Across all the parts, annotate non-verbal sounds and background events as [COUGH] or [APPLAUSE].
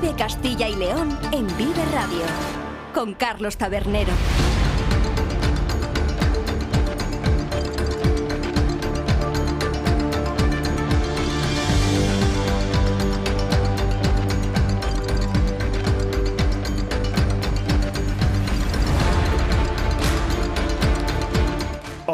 Vive Castilla y León en Vive Radio con Carlos Tabernero.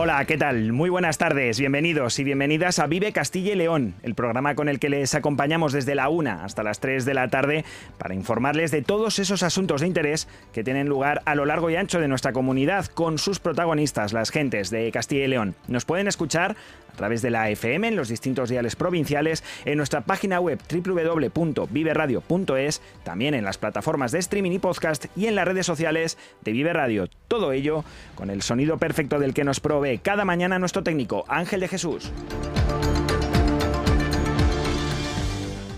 Hola, ¿qué tal? Muy buenas tardes, bienvenidos y bienvenidas a Vive Castilla y León, el programa con el que les acompañamos desde la 1 hasta las 3 de la tarde para informarles de todos esos asuntos de interés que tienen lugar a lo largo y ancho de nuestra comunidad con sus protagonistas, las gentes de Castilla y León. Nos pueden escuchar través de la FM en los distintos diales provinciales, en nuestra página web www.viveradio.es, también en las plataformas de streaming y podcast y en las redes sociales de Vive Radio. Todo ello con el sonido perfecto del que nos provee cada mañana nuestro técnico Ángel de Jesús.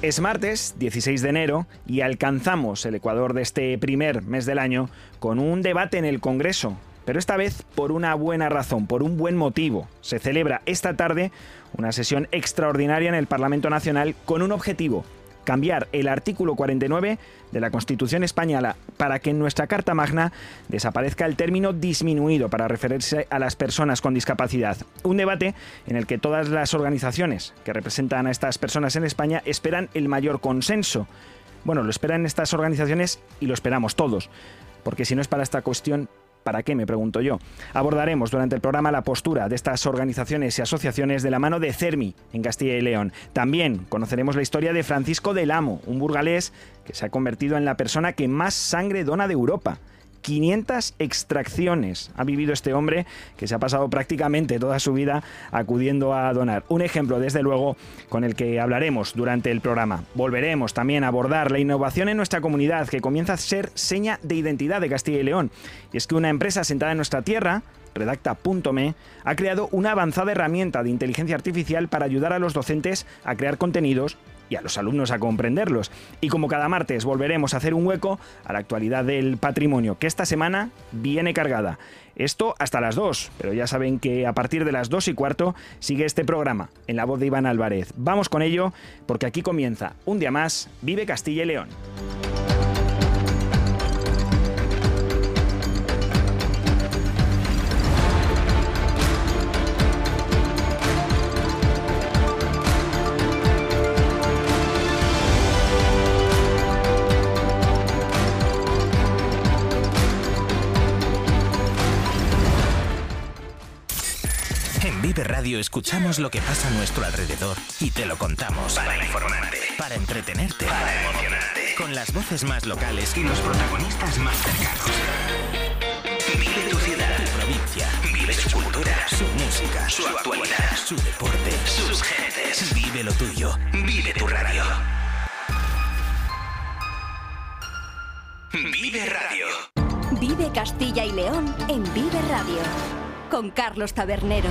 Es martes 16 de enero y alcanzamos el ecuador de este primer mes del año con un debate en el Congreso pero esta vez por una buena razón, por un buen motivo. Se celebra esta tarde una sesión extraordinaria en el Parlamento Nacional con un objetivo, cambiar el artículo 49 de la Constitución española para que en nuestra Carta Magna desaparezca el término disminuido para referirse a las personas con discapacidad. Un debate en el que todas las organizaciones que representan a estas personas en España esperan el mayor consenso. Bueno, lo esperan estas organizaciones y lo esperamos todos, porque si no es para esta cuestión, ¿Para qué? Me pregunto yo. Abordaremos durante el programa la postura de estas organizaciones y asociaciones de la mano de CERMI en Castilla y León. También conoceremos la historia de Francisco del Amo, un burgalés que se ha convertido en la persona que más sangre dona de Europa. 500 extracciones ha vivido este hombre que se ha pasado prácticamente toda su vida acudiendo a donar. Un ejemplo, desde luego, con el que hablaremos durante el programa. Volveremos también a abordar la innovación en nuestra comunidad que comienza a ser seña de identidad de Castilla y León. Y es que una empresa sentada en nuestra tierra, redacta.me, ha creado una avanzada herramienta de inteligencia artificial para ayudar a los docentes a crear contenidos y a los alumnos a comprenderlos. Y como cada martes volveremos a hacer un hueco a la actualidad del patrimonio, que esta semana viene cargada. Esto hasta las 2, pero ya saben que a partir de las 2 y cuarto sigue este programa en la voz de Iván Álvarez. Vamos con ello porque aquí comienza un día más Vive Castilla y León. Radio escuchamos lo que pasa a nuestro alrededor y te lo contamos. Para informarte, para entretenerte, para emocionarte. Con las voces más locales y los protagonistas más cercanos. Vive tu ciudad, tu provincia. Vive su cultura, su música, su actualidad, su deporte, sus gentes. Vive lo tuyo. Vive tu radio. Vive Radio. Vive Castilla y León en Vive Radio. Con Carlos Tabernero.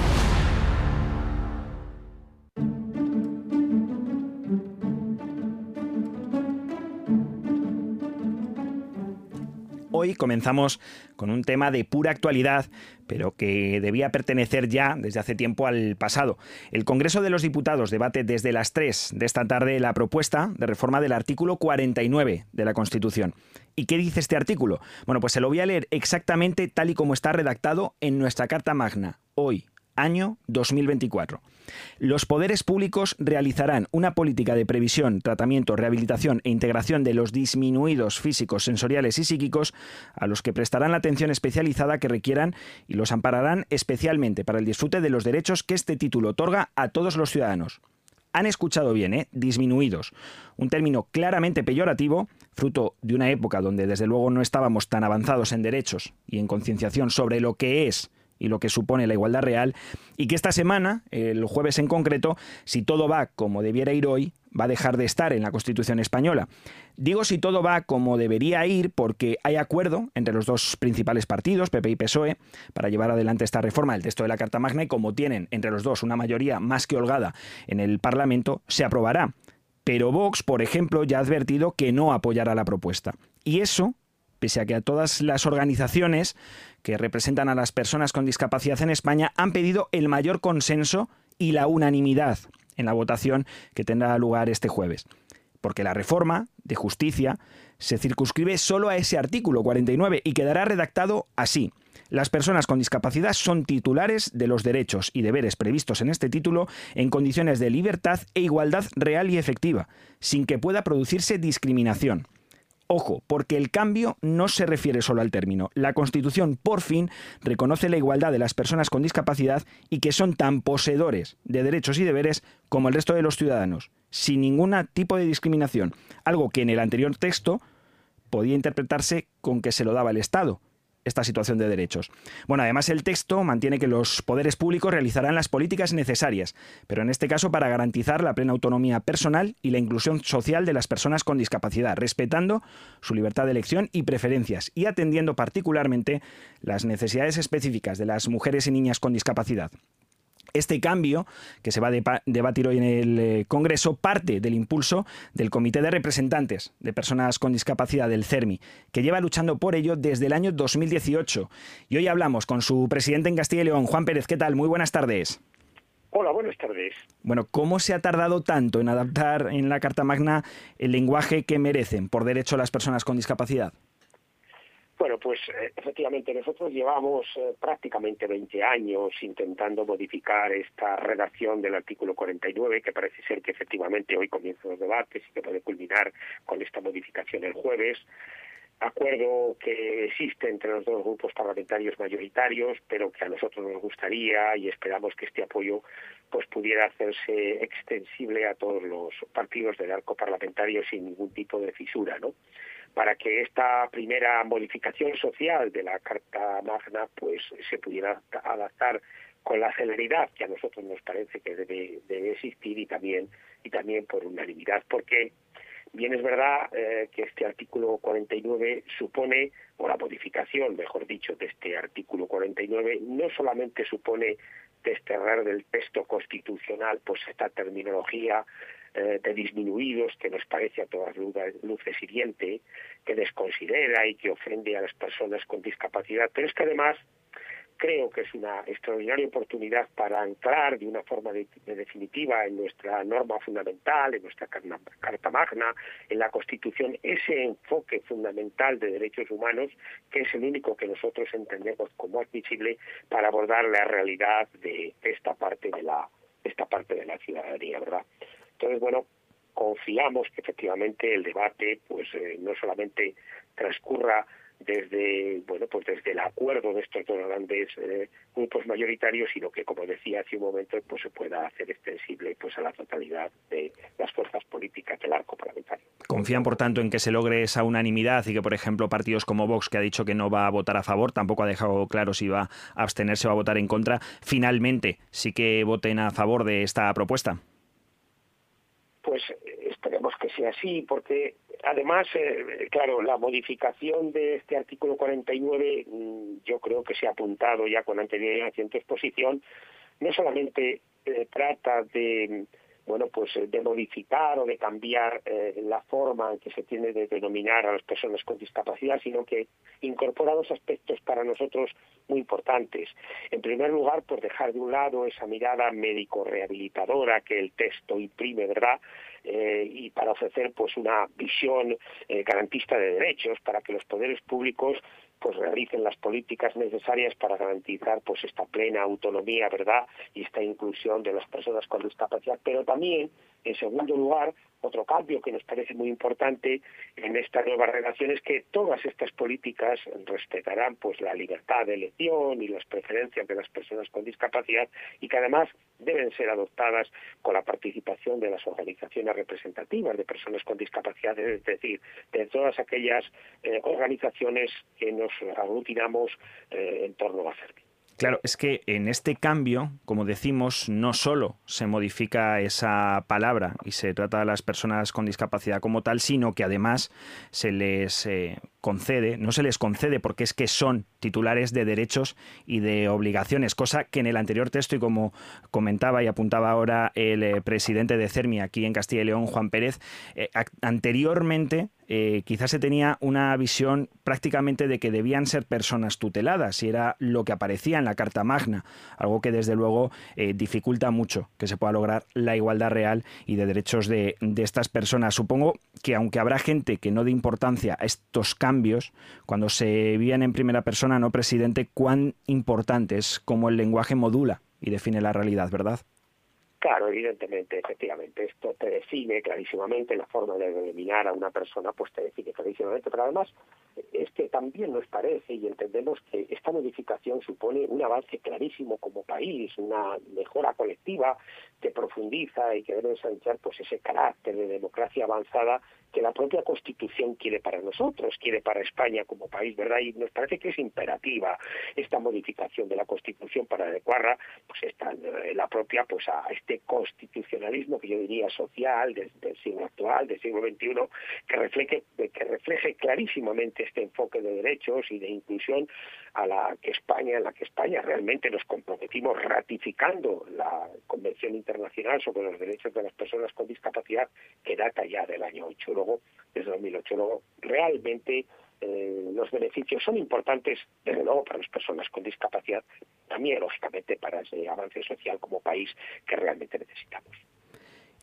Hoy comenzamos con un tema de pura actualidad, pero que debía pertenecer ya desde hace tiempo al pasado. El Congreso de los Diputados debate desde las 3 de esta tarde la propuesta de reforma del artículo 49 de la Constitución. ¿Y qué dice este artículo? Bueno, pues se lo voy a leer exactamente tal y como está redactado en nuestra Carta Magna, hoy, año 2024. Los poderes públicos realizarán una política de previsión, tratamiento, rehabilitación e integración de los disminuidos físicos, sensoriales y psíquicos a los que prestarán la atención especializada que requieran y los ampararán especialmente para el disfrute de los derechos que este título otorga a todos los ciudadanos. Han escuchado bien, ¿eh? Disminuidos. Un término claramente peyorativo, fruto de una época donde desde luego no estábamos tan avanzados en derechos y en concienciación sobre lo que es y lo que supone la igualdad real, y que esta semana, el jueves en concreto, si todo va como debiera ir hoy, va a dejar de estar en la Constitución española. Digo si todo va como debería ir porque hay acuerdo entre los dos principales partidos, PP y PSOE, para llevar adelante esta reforma del texto de la Carta Magna y como tienen entre los dos una mayoría más que holgada en el Parlamento, se aprobará. Pero Vox, por ejemplo, ya ha advertido que no apoyará la propuesta. Y eso, pese a que a todas las organizaciones que representan a las personas con discapacidad en España han pedido el mayor consenso y la unanimidad en la votación que tendrá lugar este jueves. porque la reforma de justicia se circunscribe solo a ese artículo 49 y quedará redactado así. Las personas con discapacidad son titulares de los derechos y deberes previstos en este título en condiciones de libertad e igualdad real y efectiva, sin que pueda producirse discriminación. Ojo, porque el cambio no se refiere solo al término. La Constitución, por fin, reconoce la igualdad de las personas con discapacidad y que son tan poseedores de derechos y deberes como el resto de los ciudadanos, sin ningún tipo de discriminación, algo que en el anterior texto podía interpretarse con que se lo daba el Estado, esta situación de derechos. Bueno, además el texto mantiene que los poderes públicos realizarán las políticas necesarias, pero en este caso para garantizar la plena autonomía personal y la inclusión social de las personas con discapacidad, respetando su libertad de elección y preferencias y atendiendo particularmente las necesidades específicas de las mujeres y niñas con discapacidad. Este cambio, que se va a debatir hoy en el eh, Congreso, parte del impulso del Comité de Representantes de Personas con Discapacidad del CERMI, que lleva luchando por ello desde el año 2018. Y hoy hablamos con su presidente en Castilla y León, Juan Pérez. ¿Qué tal? Muy buenas tardes. Hola, buenas tardes. Bueno, ¿cómo se ha tardado tanto en adaptar en la Carta Magna el lenguaje que merecen por derecho las personas con discapacidad? Bueno, pues eh, efectivamente nosotros llevamos eh, prácticamente 20 años intentando modificar esta redacción del artículo 49, que parece ser que efectivamente hoy comienzan los debates y que puede culminar con esta modificación el jueves. Acuerdo que existe entre los dos grupos parlamentarios mayoritarios, pero que a nosotros nos gustaría y esperamos que este apoyo pues pudiera hacerse extensible a todos los partidos del arco parlamentario sin ningún tipo de fisura, ¿no? Para que esta primera modificación social de la Carta Magna pues se pudiera adaptar con la celeridad que a nosotros nos parece que debe, existir y también y también por unanimidad. Porque bien es verdad eh, que este artículo 49 supone o la modificación mejor dicho de este artículo 49 no solamente supone desterrar del texto constitucional pues esta terminología eh, de disminuidos que nos parece a todas luces hiriente, que desconsidera y que ofende a las personas con discapacidad, pero es que además creo que es una extraordinaria oportunidad para anclar de una forma definitiva en nuestra norma fundamental, en nuestra Carta Magna, en la Constitución, ese enfoque fundamental de derechos humanos que es el único que nosotros entendemos como admisible para abordar la realidad de esta parte de la esta parte de la ciudadanía, ¿verdad? Entonces, bueno, confiamos que efectivamente el debate pues eh, no solamente transcurra desde bueno pues desde el acuerdo de estos dos grandes eh, grupos mayoritarios sino que como decía hace un momento pues se pueda hacer extensible pues a la totalidad de las fuerzas políticas del arco parlamentario. Confían por tanto en que se logre esa unanimidad y que por ejemplo partidos como Vox que ha dicho que no va a votar a favor tampoco ha dejado claro si va a abstenerse o a votar en contra finalmente sí que voten a favor de esta propuesta pues esperemos que sea así, porque además, eh, claro, la modificación de este artículo 49, mm, yo creo que se ha apuntado ya con anterioridad en tu exposición, no solamente eh, trata de bueno, pues eh, de modificar o de cambiar eh, la forma en que se tiene de denominar a las personas con discapacidad, sino que incorpora dos aspectos para nosotros muy importantes. En primer lugar, por dejar de un lado esa mirada médico-rehabilitadora que el texto imprime, ¿verdad? Eh, y para ofrecer pues una visión garantista de derechos para que los poderes públicos pues realicen las políticas necesarias para garantizar pues esta plena autonomía, ¿verdad? Y esta inclusión de las personas con discapacidad, pero también, en segundo lugar, otro cambio que nos parece muy importante en esta nueva relación es que todas estas políticas respetarán pues la libertad de elección y las preferencias de las personas con discapacidad y que además deben ser adoptadas con la participación de las organizaciones representativas de personas con discapacidad, es decir, de todas aquellas eh, organizaciones que nos aglutinamos eh, en torno a CERMI. Claro, es que en este cambio, como decimos, no solo se modifica esa palabra y se trata a las personas con discapacidad como tal, sino que además se les eh, concede, no se les concede porque es que son titulares de derechos y de obligaciones, cosa que en el anterior texto y como comentaba y apuntaba ahora el eh, presidente de CERMI aquí en Castilla y León, Juan Pérez, eh, anteriormente eh, quizás se tenía una visión prácticamente de que debían ser personas tuteladas y era lo que aparecía en la Carta Magna, algo que desde luego dificulta mucho que se pueda lograr la igualdad real y de derechos de, de estas personas. Supongo que aunque habrá gente que no dé importancia a estos cambios, cuando se viven en primera persona, no presidente, cuán importante es cómo el lenguaje modula y define la realidad, ¿verdad? Claro, evidentemente, efectivamente, esto te define clarísimamente la forma de eliminar a una persona, pues te define clarísimamente, pero además es que también nos parece y entendemos que esta modificación supone un avance clarísimo como país, una mejora colectiva que profundiza y que debe ensanchar pues ese carácter de democracia avanzada que la propia Constitución quiere para nosotros, quiere para España como país, ¿verdad? Y nos parece que es imperativa esta modificación de la Constitución para adecuarla, pues está la propia, pues a este constitucionalismo que yo diría social del, siglo actual, del siglo XXI, que refleje, que refleje clarísimamente este enfoque de derechos y de inclusión a la que España, en la que España realmente nos comprometimos ratificando la Convención Internacional sobre los Derechos de las Personas con Discapacidad, que data ya del año 8, luego, desde 2008. Luego, realmente eh, los beneficios son importantes, desde luego, para las personas con discapacidad, también, lógicamente, para ese avance social como país que realmente necesitamos.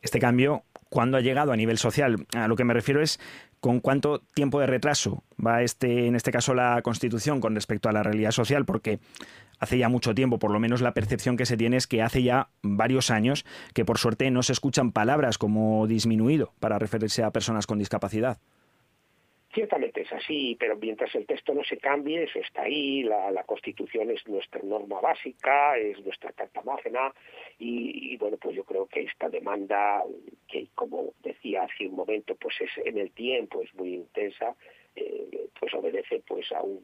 Este cambio, ¿cuándo ha llegado a nivel social? A lo que me refiero es con cuánto tiempo de retraso va este, en este caso la Constitución con respecto a la realidad social, porque hace ya mucho tiempo, por lo menos la percepción que se tiene es que hace ya varios años que por suerte no se escuchan palabras como disminuido para referirse a personas con discapacidad. Ciertamente es así, pero mientras el texto no se cambie, eso está ahí, la, Constitución es nuestra norma básica, es nuestra carta magna, y, bueno, pues yo creo que esta demanda, que como decía hace un momento, pues es en el tiempo, es muy intensa, eh, pues obedece pues a una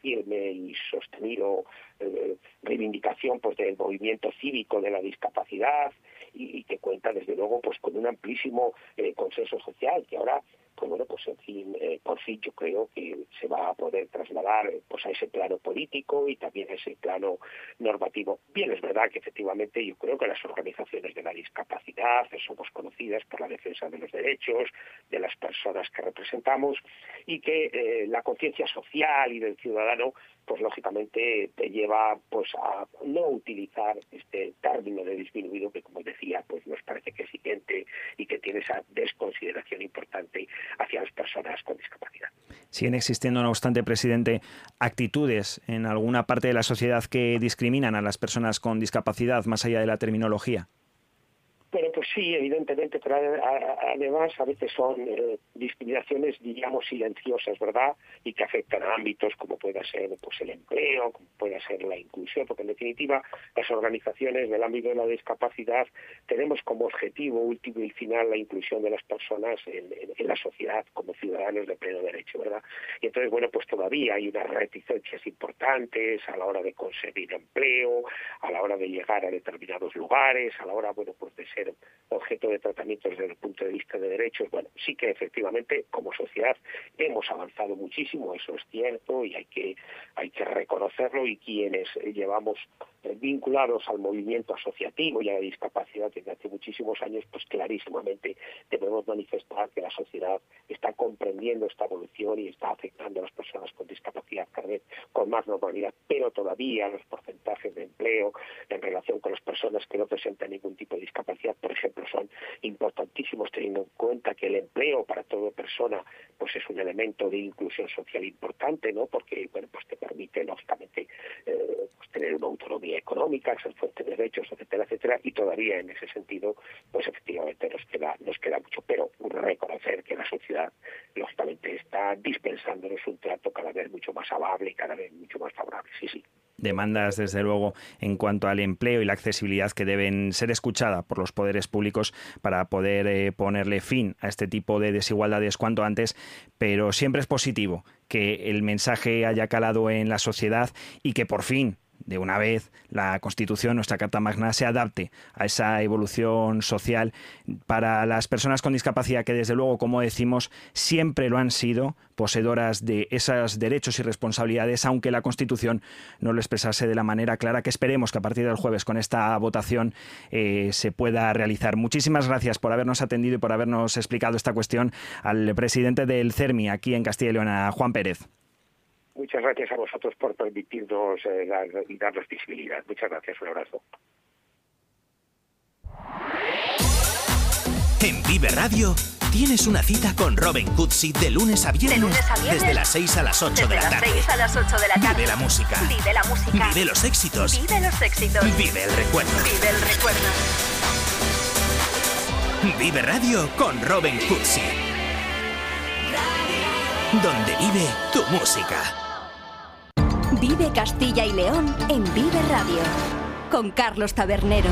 firme y sostenido eh, reivindicación pues del movimiento cívico de la discapacidad y, que cuenta desde luego pues con un amplísimo eh, consenso social que ahora pues bueno, pues en fin, eh, por fin yo creo que se va a poder trasladar eh, pues a ese plano político y también a ese plano normativo. Bien, es verdad que efectivamente yo creo que las organizaciones de la discapacidad somos conocidas por la defensa de los derechos de las personas que representamos y que eh, la conciencia social y del ciudadano pues lógicamente te lleva pues a no utilizar este término de disminuido que como decía pues nos parece que es siguiente y que tiene esa desconsideración importante hacia las personas con discapacidad. Siguen existiendo, no obstante, presidente, actitudes en alguna parte de la sociedad que discriminan a las personas con discapacidad más allá de la terminología. Bueno, pues sí, evidentemente, pero además a veces son eh, discriminaciones, diríamos, silenciosas, ¿verdad? Y que afectan a ámbitos como pueda ser pues el empleo, como pueda ser la inclusión, porque en definitiva las organizaciones del ámbito de la discapacidad tenemos como objetivo último y final la inclusión de las personas en, la sociedad como ciudadanos de pleno derecho, ¿verdad? Y entonces, bueno, pues todavía hay unas reticencias importantes a la hora de conseguir empleo, a la hora de llegar a determinados lugares, a la hora, bueno, pues de ser objeto de tratamientos desde el punto de vista de derechos, bueno, sí que efectivamente como sociedad hemos avanzado muchísimo, eso es cierto y hay que hay que reconocerlo y quienes llevamos vinculados al movimiento asociativo y a la discapacidad desde hace muchísimos años, pues clarísimamente debemos manifestar que la sociedad está comprendiendo esta evolución y está afectando a las personas con discapacidad cada vez con más normalidad, pero todavía los porcentajes de empleo en relación con las personas que no presentan ningún tipo de discapacidad por ejemplo, son importantísimos teniendo en cuenta que el empleo para toda persona pues es un elemento de inclusión social importante, ¿no? Porque bueno, pues te permite lógicamente eh, pues tener una autonomía económica, ser fuente de derechos, etcétera, etcétera, y todavía en ese sentido, pues efectivamente nos queda nos queda mucho, pero reconocer que la sociedad lógicamente está dispensándonos un trato cada vez mucho más amable y cada vez mucho más favorable. Sí, sí demandas, desde luego, en cuanto al empleo y la accesibilidad que deben ser escuchadas por los poderes públicos para poder eh, ponerle fin a este tipo de desigualdades cuanto antes, pero siempre es positivo que el mensaje haya calado en la sociedad y que por fin de una vez la Constitución, nuestra Carta Magna, se adapte a esa evolución social para las personas con discapacidad que desde luego, como decimos, siempre lo han sido, poseedoras de esos derechos y responsabilidades, aunque la Constitución no lo expresase de la manera clara que esperemos que a partir del jueves con esta votación eh, se pueda realizar. Muchísimas gracias por habernos atendido y por habernos explicado esta cuestión al presidente del CERMI aquí en Castilla y León, Juan Pérez. Muchas gracias a vosotros por permitirnos eh, dar, darnos visibilidad. Muchas gracias, un abrazo. En Vive Radio tienes una cita con Robin Cutsi de lunes a viernes. Desde las 6 a las 8 de la tarde. a las 8 de la tarde. Vive la música. Vive la música. Vive los éxitos. Vive los éxitos. Vive el recuerdo. Vive el recuerdo. Vive Radio con Robin Cutsi. Donde vive tu música. Vive Castilla y León en Vive Radio con Carlos Tabernero.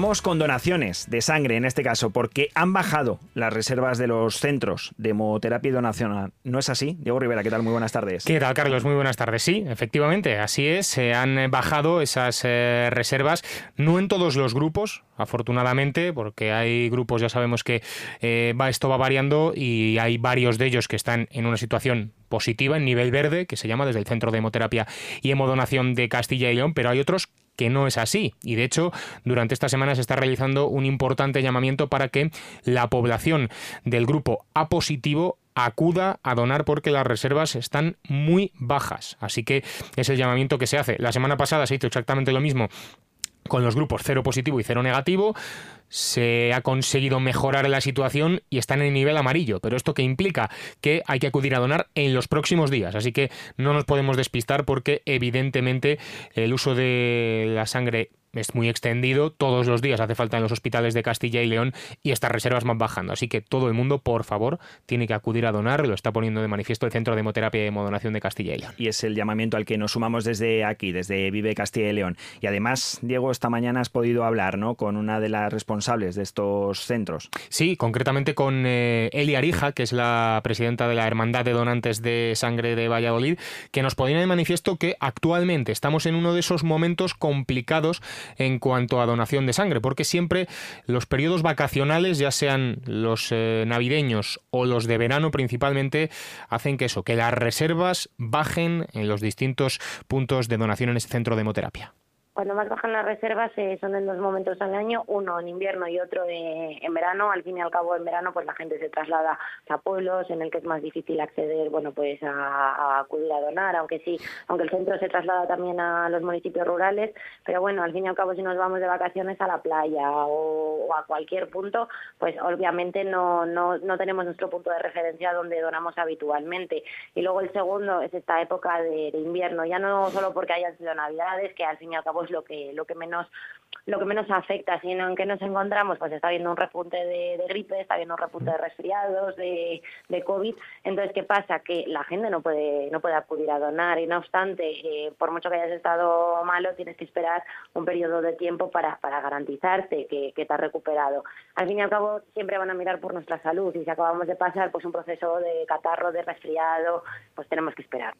Vamos con donaciones de sangre en este caso, porque han bajado las reservas de los centros de hemoterapia y donación. ¿No es así? Diego Rivera, ¿qué tal? Muy buenas tardes. ¿Qué tal, Carlos? Muy buenas tardes. Sí, efectivamente, así es. Se han bajado esas eh, reservas, no en todos los grupos, afortunadamente, porque hay grupos, ya sabemos que eh, va, esto va variando y hay varios de ellos que están en una situación positiva, en nivel verde, que se llama desde el Centro de Hemoterapia y Hemodonación de Castilla y León, pero hay otros que no es así. Y de hecho, durante esta semana se está realizando un importante llamamiento para que la población del grupo A positivo acuda a donar porque las reservas están muy bajas. Así que es el llamamiento que se hace. La semana pasada se hizo exactamente lo mismo con los grupos cero positivo y cero negativo se ha conseguido mejorar la situación y están en nivel amarillo. Pero esto que implica que hay que acudir a donar en los próximos días. Así que no nos podemos despistar porque evidentemente el uso de la sangre es muy extendido, todos los días hace falta en los hospitales de Castilla y León y estas reservas van bajando. Así que todo el mundo, por favor, tiene que acudir a donar, lo está poniendo de manifiesto el Centro de Hemoterapia y Hemodonación de Castilla y León. Y es el llamamiento al que nos sumamos desde aquí, desde Vive Castilla y León. Y además, Diego, esta mañana has podido hablar ¿no? con una de las responsables de estos centros. Sí, concretamente con eh, Eli Arija, que es la presidenta de la Hermandad de Donantes de Sangre de Valladolid, que nos ponía de manifiesto que actualmente estamos en uno de esos momentos complicados en cuanto a donación de sangre, porque siempre los periodos vacacionales, ya sean los eh, navideños o los de verano principalmente, hacen que eso, que las reservas bajen en los distintos puntos de donación en este centro de hemoterapia. Cuando más bajan las reservas eh, son en dos momentos al año, uno en invierno y otro eh, en verano. Al fin y al cabo, en verano, pues la gente se traslada a pueblos en el que es más difícil acceder, bueno, pues a, acudir a donar, aunque sí, aunque el centro se traslada también a los municipios rurales. Pero bueno, al fin y al cabo, si nos vamos de vacaciones a la playa o, a cualquier punto, pues obviamente no, no, no tenemos nuestro punto de referencia donde donamos habitualmente. Y luego el segundo es esta época de, de invierno, ya no solo porque hayan sido navidades, que al fin y al cabo lo que lo que menos lo que menos afecta, sino en que nos encontramos, pues está habiendo un repunte de, gripe, está habiendo un repunte de resfriados, de, de, COVID. Entonces, ¿qué pasa? Que la gente no puede, no puede acudir a donar y no obstante, eh, por mucho que hayas estado malo, tienes que esperar un periodo de tiempo para, para garantizarte que, que te has recuperado. Al fin y al cabo, siempre van a mirar por nuestra salud y si acabamos de pasar pues un proceso de catarro, de resfriado, pues tenemos que esperar.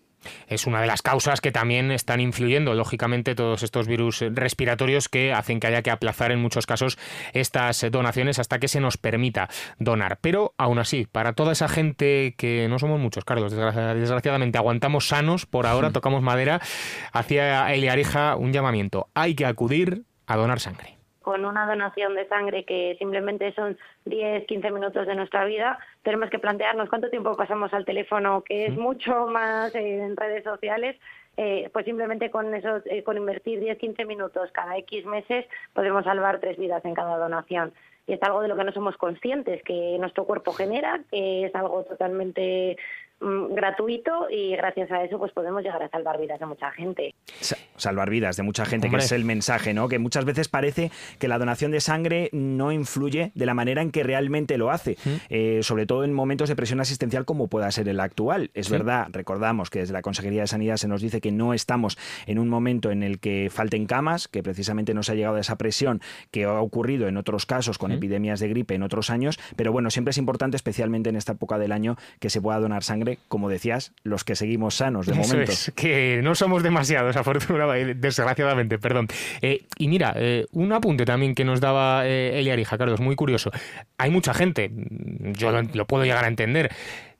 Es una de las causas que también están influyendo, lógicamente, todos estos virus respiratorios que hacen que haya que aplazar en muchos casos estas donaciones hasta que se nos permita donar. Pero aún así, para toda esa gente que no somos muchos, Carlos, desgraciadamente aguantamos sanos, por ahora tocamos madera, hacia Eliarija un llamamiento. Hay que acudir a donar sangre con una donación de sangre que simplemente son 10, 15 minutos de nuestra vida, tenemos que plantearnos cuánto tiempo pasamos al teléfono, que es mucho más en redes sociales, eh, pues simplemente con eso, eh, con invertir 10, 15 minutos cada X meses, podemos salvar tres vidas en cada donación. Y es algo de lo que no somos conscientes, que nuestro cuerpo genera, que es algo totalmente gratuito y gracias a eso pues podemos llegar a salvar vidas de mucha gente. salvar vidas de mucha gente, que es el mensaje, ¿no? Que muchas veces parece que la donación de sangre no influye de la manera en que realmente lo hace, eh, sobre todo en momentos de presión asistencial como pueda ser el actual. Es verdad, recordamos que desde la Consejería de Sanidad se nos dice que no estamos en un momento en el que falten camas, que precisamente no se ha llegado a esa presión que ha ocurrido en otros casos con epidemias de gripe en otros años, pero bueno, siempre es importante, especialmente en esta época del año, que se pueda donar sangre, como decías, los que seguimos sanos de momento. Es, que no somos demasiados, [LAUGHS] afortunadamente, desgraciadamente, perdón. Eh, y mira, eh, un apunte también que nos daba eh, Elia Arija, Carlos, muy curioso. Hay mucha gente, yo lo puedo llegar a entender,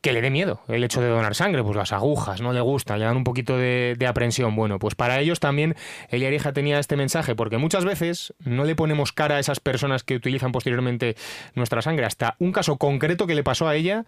que le dé miedo el hecho de donar sangre, pues las agujas no le gustan, le dan un poquito de, aprensión. Bueno, pues para ellos también Elia Arija tenía este mensaje, porque muchas veces no le ponemos cara a esas personas que utilizan posteriormente nuestra sangre, hasta un caso concreto que le pasó a ella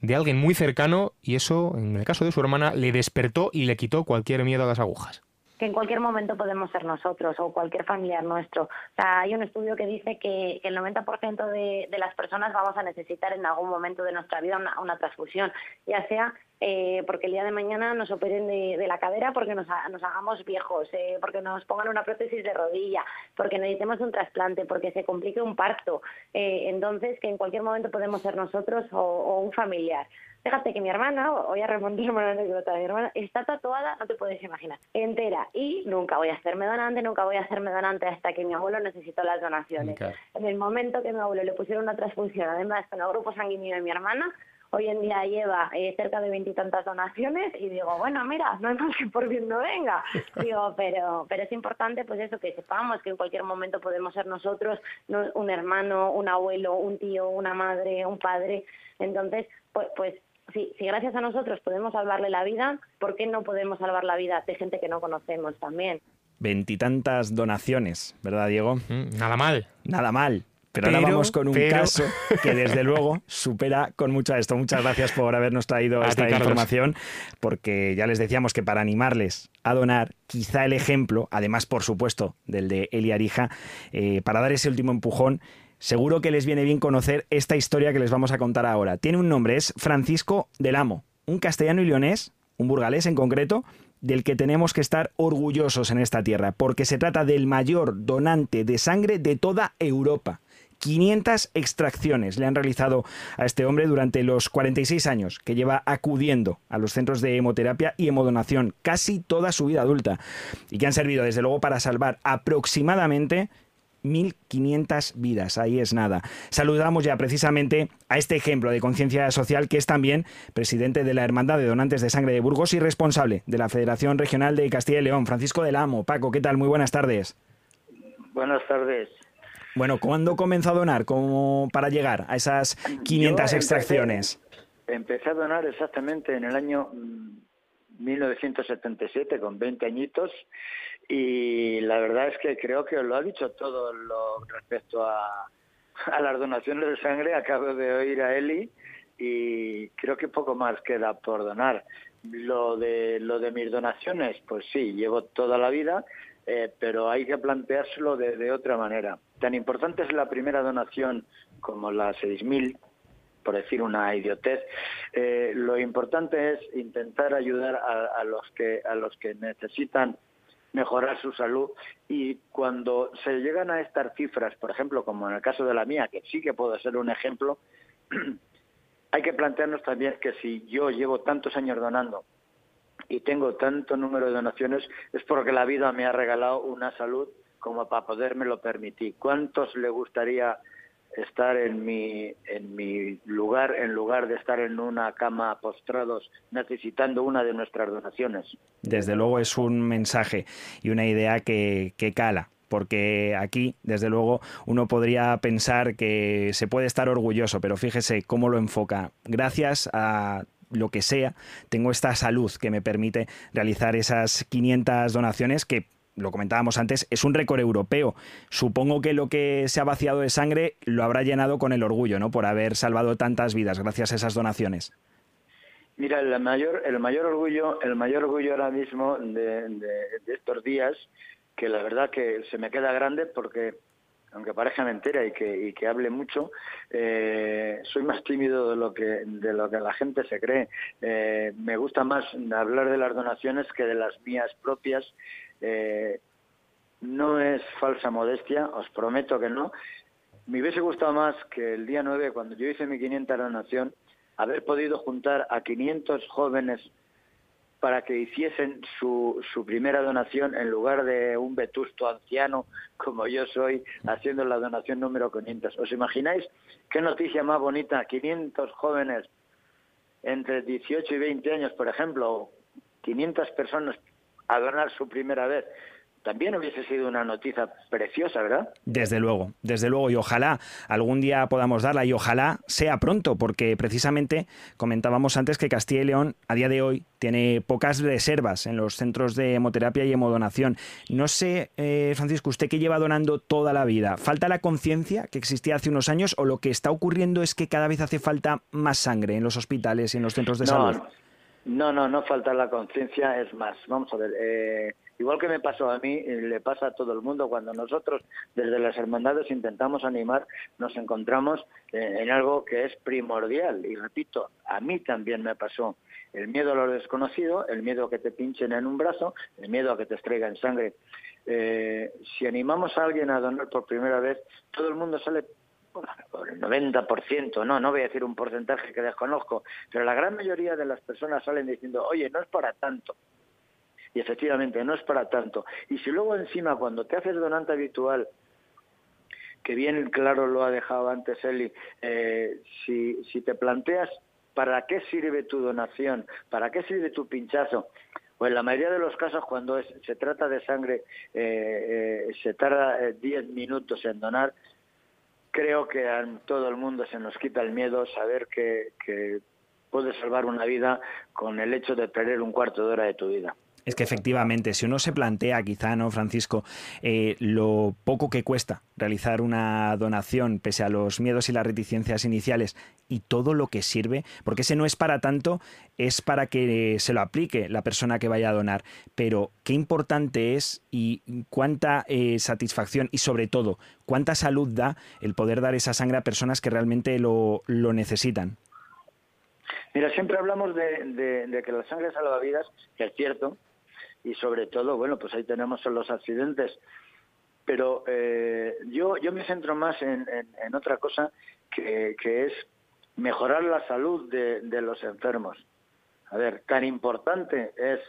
de alguien muy cercano y eso, en el caso de su hermana, le despertó y le quitó cualquier miedo a las agujas que en cualquier momento podemos ser nosotros o cualquier familiar nuestro. O sea, hay un estudio que dice que, el 90% de, de, las personas vamos a necesitar en algún momento de nuestra vida una, transfusión, ya sea eh, porque el día de mañana nos operen de, la cadera porque nos, nos hagamos viejos, eh, porque nos pongan una prótesis de rodilla, porque necesitemos un trasplante, porque se complique un parto. Eh, entonces, que en cualquier momento podemos ser nosotros o un familiar. Fíjate que mi hermana, voy a remontarme a la anécdota de mi hermana, está tatuada, no te puedes imaginar, entera. Y nunca voy a hacerme donante, nunca voy a hacerme donante hasta que mi abuelo necesitó las donaciones. En el momento que mi abuelo le pusieron una transfusión, además con el grupo sanguíneo de mi hermana, hoy en día lleva eh, cerca de veintitantas donaciones y digo, bueno, mira, no hay más que por bien no venga. [LAUGHS] Digo, pero, pero es importante pues eso, que sepamos que en cualquier momento podemos ser nosotros, un hermano, un abuelo, un tío, una madre, un padre. Entonces, pues, pues si, gracias a nosotros podemos salvarle la vida, ¿por qué no podemos salvar la vida de gente que no conocemos también? Veintitantas donaciones, ¿verdad, Diego? Mm, nada mal. Nada mal. Pero, ahora vamos con un caso [LAUGHS] que desde luego supera con mucho esto. Muchas gracias por habernos traído esta información, porque ya les decíamos que para animarles a donar, quizá el ejemplo, además por supuesto del de Eli Arija, eh, para dar ese último empujón, Seguro que les viene bien conocer esta historia que les vamos a contar ahora. Tiene un nombre, es Francisco del Amo, un castellano y leonés, un burgalés en concreto, del que tenemos que estar orgullosos en esta tierra, porque se trata del mayor donante de sangre de toda Europa. 500 extracciones le han realizado a este hombre durante los 46 años que lleva acudiendo a los centros de hemoterapia y hemodonación casi toda su vida adulta y que han servido desde luego para salvar aproximadamente 1.500 vidas. Ahí es nada. Saludamos ya precisamente a este ejemplo de conciencia social que es también presidente de la Hermandad de Donantes de Sangre de Burgos y responsable de la Federación Regional de Castilla y León, Francisco del Amo. Paco, ¿qué tal? Muy buenas tardes. Buenas tardes. Bueno, ¿cuándo comenzó a donar como para llegar a esas 500 extracciones? Empecé a donar exactamente en el año 1977, con 20 añitos, y la verdad es que creo que lo ha dicho todo lo respecto a, a las donaciones de sangre. Acabo de oír a Eli y creo que poco más queda por donar. Lo de, lo de mis donaciones, pues sí, llevo toda la vida, eh, pero hay que planteárselo de, otra manera. Tan importante es la primera donación como la 6.000, por decir una idiotez. Eh, lo importante es intentar ayudar a, los que a los que necesitan mejorar su salud y cuando se llegan a estas cifras, por ejemplo, como en el caso de la mía, que sí que puedo ser un ejemplo, [CLEARS THROAT] hay que plantearnos también que si yo llevo tantos años donando y tengo tanto número de donaciones, es porque la vida me ha regalado una salud como para podérmelo permitir. ¿Cuántos le gustaría estar en mi, en mi lugar en lugar de estar en una cama postrados necesitando una de nuestras donaciones. Desde luego es un mensaje y una idea que, que cala porque aquí, desde luego, uno podría pensar que se puede estar orgulloso, pero fíjese cómo lo enfoca. Gracias a lo que sea, tengo esta salud que me permite realizar esas 500 donaciones que lo comentábamos antes, es un récord europeo. Supongo que lo que se ha vaciado de sangre lo habrá llenado con el orgullo, ¿no? Por haber salvado tantas vidas gracias a esas donaciones. Mira, el mayor, el mayor orgullo, el mayor orgullo ahora mismo de, estos días, que la verdad que se me queda grande porque aunque parezca mentira y que, hable mucho, eh, soy más tímido de lo que de lo que la gente se cree. Eh, me gusta más hablar de las donaciones que de las mías propias. Eh, no es falsa modestia, os prometo que no. Me hubiese gustado más que el día 9, cuando yo hice mi 500 donación, haber podido juntar a 500 jóvenes para que hiciesen su, su primera donación en lugar de un vetusto anciano como yo soy haciendo la donación número 500. ¿Os imagináis qué noticia más bonita? 500 jóvenes entre 18 y 20 años, por ejemplo, 500 personas a donar su primera vez también hubiese sido una noticia preciosa, ¿verdad? Desde luego, desde luego, y ojalá algún día podamos darla y ojalá sea pronto, porque precisamente comentábamos antes que Castilla y León a día de hoy tiene pocas reservas en los centros de hemoterapia y hemodonación. No sé, eh, Francisco, usted que lleva donando toda la vida, ¿falta la conciencia que existía hace unos años o lo que está ocurriendo es que cada vez hace falta más sangre en los hospitales y en los centros de salud? No, no, no falta la conciencia, es más. Vamos a ver, eh, igual que me pasó a mí, le pasa a todo el mundo. Cuando nosotros desde las hermandades intentamos animar, nos encontramos eh, en algo que es primordial. Y repito, a mí también me pasó el miedo a lo desconocido, el miedo a que te pinchen en un brazo, el miedo a que te extraigan sangre. Eh, si animamos a alguien a donar por primera vez, todo el mundo sale el 90%, no, no voy a decir un porcentaje que desconozco, pero la gran mayoría de las personas salen diciendo, oye, no es para tanto. Y efectivamente, no es para tanto. Y si luego encima, cuando te haces donante habitual, que bien claro lo ha dejado antes Eli, eh, si, si te planteas para qué sirve tu donación, para qué sirve tu pinchazo, pues en la mayoría de los casos, cuando se trata de sangre, eh, eh, se tarda 10 minutos en donar, creo que a todo el mundo se nos quita el miedo saber que, que puedes salvar una vida con el hecho de perder un cuarto de hora de tu vida. Es que efectivamente, si uno se plantea, quizá, ¿no, Francisco, eh, lo poco que cuesta realizar una donación, pese a los miedos y las reticencias iniciales, y todo lo que sirve, porque ese no es para tanto, es para que se lo aplique la persona que vaya a donar. Pero qué importante es y cuánta eh, satisfacción y sobre todo cuánta salud da el poder dar esa sangre a personas que realmente lo, lo necesitan. Mira, siempre hablamos de, que la sangre salva vidas, que es cierto, y sobre todo, bueno, pues ahí tenemos los accidentes. Pero eh, yo, yo me centro más en, en, otra cosa que, que, es mejorar la salud de, de los enfermos. A ver, tan importante es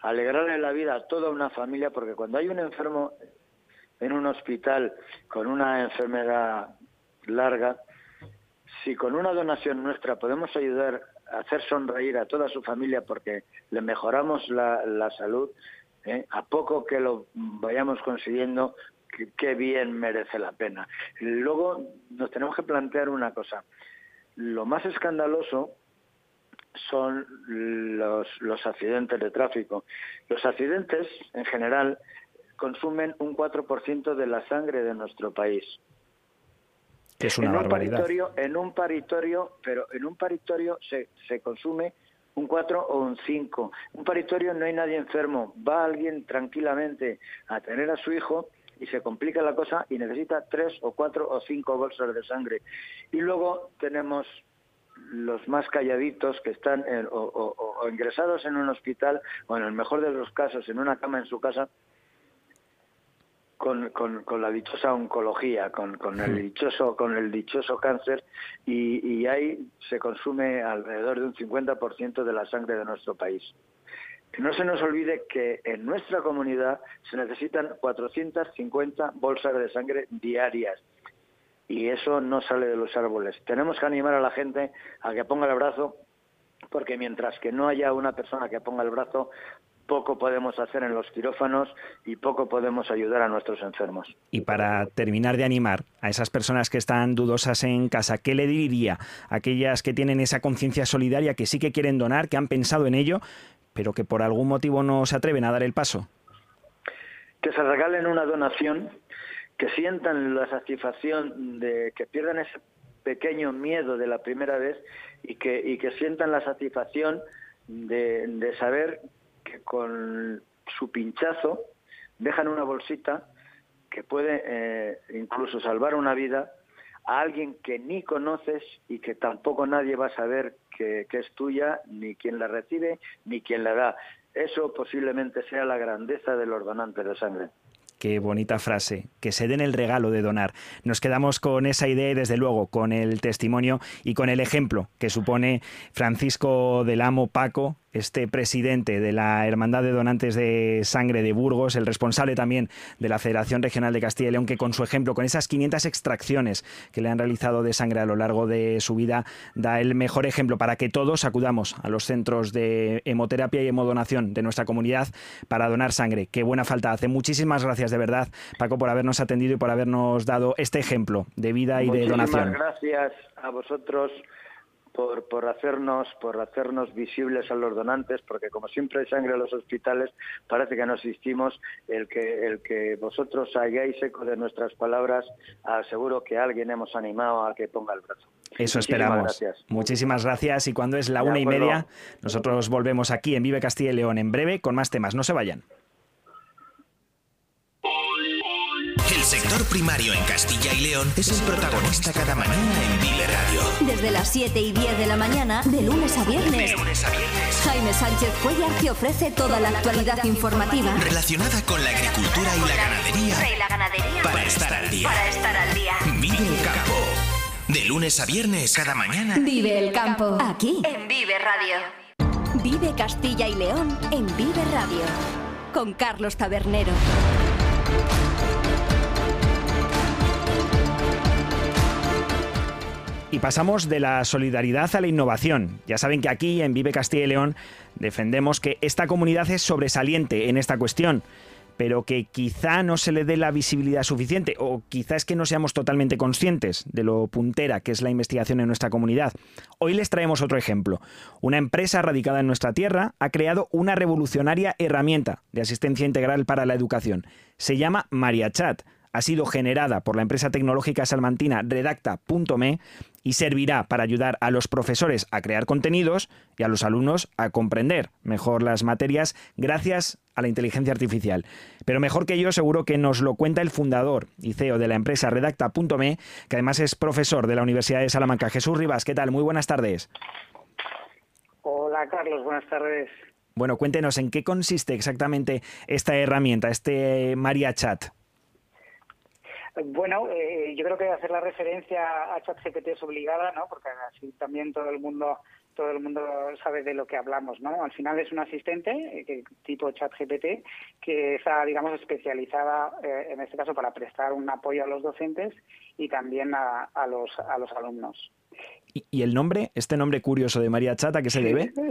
alegrarle la vida a toda una familia, porque cuando hay un enfermo en un hospital con una enfermedad larga, si con una donación nuestra podemos ayudar hacer sonreír a toda su familia porque le mejoramos la, salud, ¿eh? a poco que lo vayamos consiguiendo, qué bien merece la pena. Luego nos tenemos que plantear una cosa. Lo más escandaloso son los, los accidentes de tráfico. Los accidentes, en general, consumen un 4% de la sangre de nuestro país es una en un Paritorio, en un paritorio, pero en un paritorio se, se consume un 4 o un 5. Un paritorio no hay nadie enfermo. Va alguien tranquilamente a tener a su hijo y se complica la cosa y necesita tres o cuatro o cinco bolsas de sangre. Y luego tenemos los más calladitos que están o, ingresados en un hospital o en el mejor de los casos en una cama en su casa con, con, la dichosa oncología, con, con, el dichoso, con el dichoso cáncer, y, y ahí se consume alrededor de un 50% de la sangre de nuestro país. No se nos olvide que en nuestra comunidad se necesitan 450 bolsas de sangre diarias y eso no sale de los árboles. Tenemos que animar a la gente a que ponga el brazo porque mientras que no haya una persona que ponga el brazo, poco podemos hacer en los quirófanos y poco podemos ayudar a nuestros enfermos. Y para terminar de animar a esas personas que están dudosas en casa, ¿qué le diría a aquellas que tienen esa conciencia solidaria, que sí que quieren donar, que han pensado en ello, pero que por algún motivo no se atreven a dar el paso? Que se regalen una donación, que sientan la satisfacción de que pierdan ese pequeño miedo de la primera vez y que, y que sientan la satisfacción de, de saber que con su pinchazo dejan una bolsita que puede eh, incluso salvar una vida a alguien que ni conoces y que tampoco nadie va a saber que, que, es tuya, ni quién la recibe, ni quién la da. Eso posiblemente sea la grandeza de los donantes de sangre. Qué bonita frase, que se den el regalo de donar. Nos quedamos con esa idea y desde luego con el testimonio y con el ejemplo que supone Francisco del Amo Paco, este presidente de la Hermandad de Donantes de Sangre de Burgos, el responsable también de la Federación Regional de Castilla y León, que con su ejemplo, con esas 500 extracciones que le han realizado de sangre a lo largo de su vida, da el mejor ejemplo para que todos acudamos a los centros de hemoterapia y hemodonación de nuestra comunidad para donar sangre. Qué buena falta hace. Muchísimas gracias de verdad, Paco, por habernos atendido y por habernos dado este ejemplo de vida y de donación. Gracias a vosotros por, por, hacernos, por hacernos visibles a los donantes, porque como siempre hay sangre en los hospitales, parece que no existimos. El que, el que vosotros hayáis eco de nuestras palabras, aseguro que alguien hemos animado a que ponga el brazo. Eso esperamos. Muchísimas gracias. Y cuando es la una y media, nosotros volvemos aquí en Vive Castilla y León en breve con más temas. No se vayan. Sector primario en Castilla y León es el protagonista cada mañana en Vive Radio. Desde las 7 y 10 de la mañana, de lunes a viernes. De lunes a viernes. Jaime Sánchez Cuellar te ofrece toda la actualidad informativa. Relacionada con la agricultura y la ganadería. Y la ganadería. Para estar al día. Para estar al día. Vive el campo. De lunes a viernes, cada mañana. Vive el campo. Aquí. En Vive Radio. Vive Castilla y León en Vive Radio. Con Carlos Tabernero. Y pasamos de la solidaridad a la innovación. Ya saben que aquí en Vive Castilla y León defendemos que esta comunidad es sobresaliente en esta cuestión, pero que quizá no se le dé la visibilidad suficiente o quizá es que no seamos totalmente conscientes de lo puntera que es la investigación en nuestra comunidad. Hoy les traemos otro ejemplo. Una empresa radicada en nuestra tierra ha creado una revolucionaria herramienta de asistencia integral para la educación. Se llama MariaChat ha sido generada por la empresa tecnológica salmantina Redacta.me y servirá para ayudar a los profesores a crear contenidos y a los alumnos a comprender mejor las materias gracias a la inteligencia artificial. Pero mejor que yo seguro que nos lo cuenta el fundador y CEO de la empresa Redacta.me, que además es profesor de la Universidad de Salamanca. Jesús Rivas, ¿qué tal? Muy buenas tardes. Hola Carlos, buenas tardes. Bueno, cuéntenos en qué consiste exactamente esta herramienta, este Maria Chat. Bueno, eh, yo creo que hacer la referencia a ChatGPT es obligada, ¿no? Porque así también todo el mundo todo el mundo sabe de lo que hablamos, ¿no? Al final es un asistente eh, tipo ChatGPT que está, digamos, especializada eh, en este caso para prestar un apoyo a los docentes y también a, a los a los alumnos. ¿Y, ¿Y, el nombre, este nombre curioso de María Chat, a qué se debe? [LAUGHS]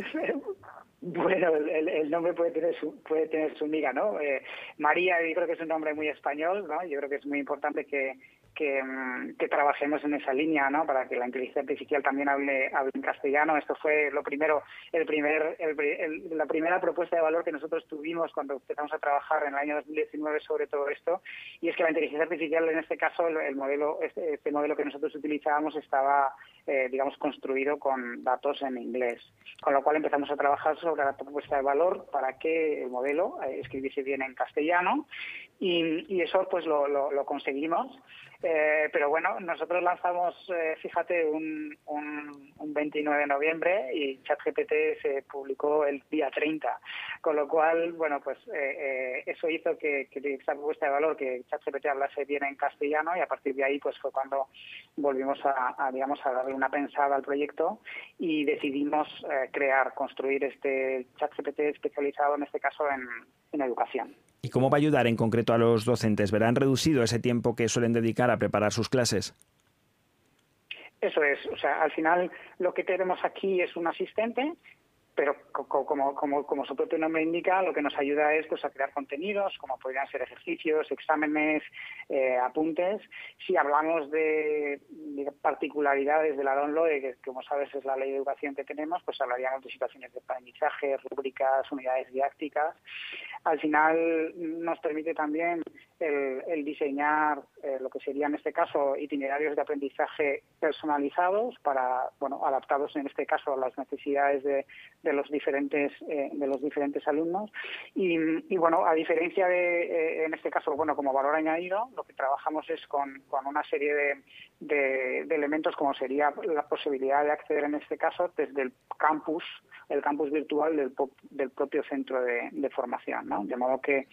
Bueno, el, el, nombre puede tener su, puede tener su miga, ¿no? Eh, María, yo creo que es un nombre muy español, ¿no? Yo creo que es muy importante que, que, mm, que, trabajemos en esa línea, ¿no? Para que la inteligencia artificial también hable, hable en castellano. Esto fue lo primero, el primer, el, el, la primera propuesta de valor que nosotros tuvimos cuando empezamos a trabajar en el año 2019 sobre todo esto. Y es que la inteligencia artificial, en este caso, el, el modelo, este, este, modelo que nosotros utilizábamos estaba, eh, digamos, construido con datos en inglés. Con lo cual empezamos a trabajar sobre la propuesta de valor para que el modelo eh, escribiese bien en castellano y, y eso pues lo, lo, lo conseguimos. Eh, pero bueno, nosotros lanzamos, eh, fíjate, un, un, un, 29 de noviembre y ChatGPT se publicó el día 30, con lo cual, bueno, pues eh, eh, eso hizo que, que esta propuesta de valor, que ChatGPT hablase bien en castellano y a partir de ahí pues fue cuando volvimos a, a digamos, a darle una pensada al proyecto y decidimos eh, crear, construir este ChatGPT especializado en este caso en educación. ¿Y cómo va a ayudar en concreto a los docentes? ¿Verán reducido ese tiempo que suelen dedicar a preparar sus clases? Eso es, o sea, al final lo que tenemos aquí es un asistente pero como, como, como su propio nombre indica, lo que nos ayuda es pues, a crear contenidos, como podrían ser ejercicios, exámenes, eh, apuntes. Si hablamos de, de, particularidades de la DONLOE, que como sabes es la ley de educación que tenemos, pues hablaríamos de situaciones de aprendizaje, rúbricas, unidades didácticas. al final nos permite también el, diseñar eh, lo que sería en este caso itinerarios de aprendizaje personalizados para bueno adaptados en este caso a las necesidades de, de los diferentes eh, de los diferentes alumnos y, bueno a diferencia de eh, en este caso bueno como valor añadido lo que trabajamos es con, con una serie de, de, elementos como sería la posibilidad de acceder en este caso desde el campus el campus virtual del, del propio centro de, de formación ¿no? de modo que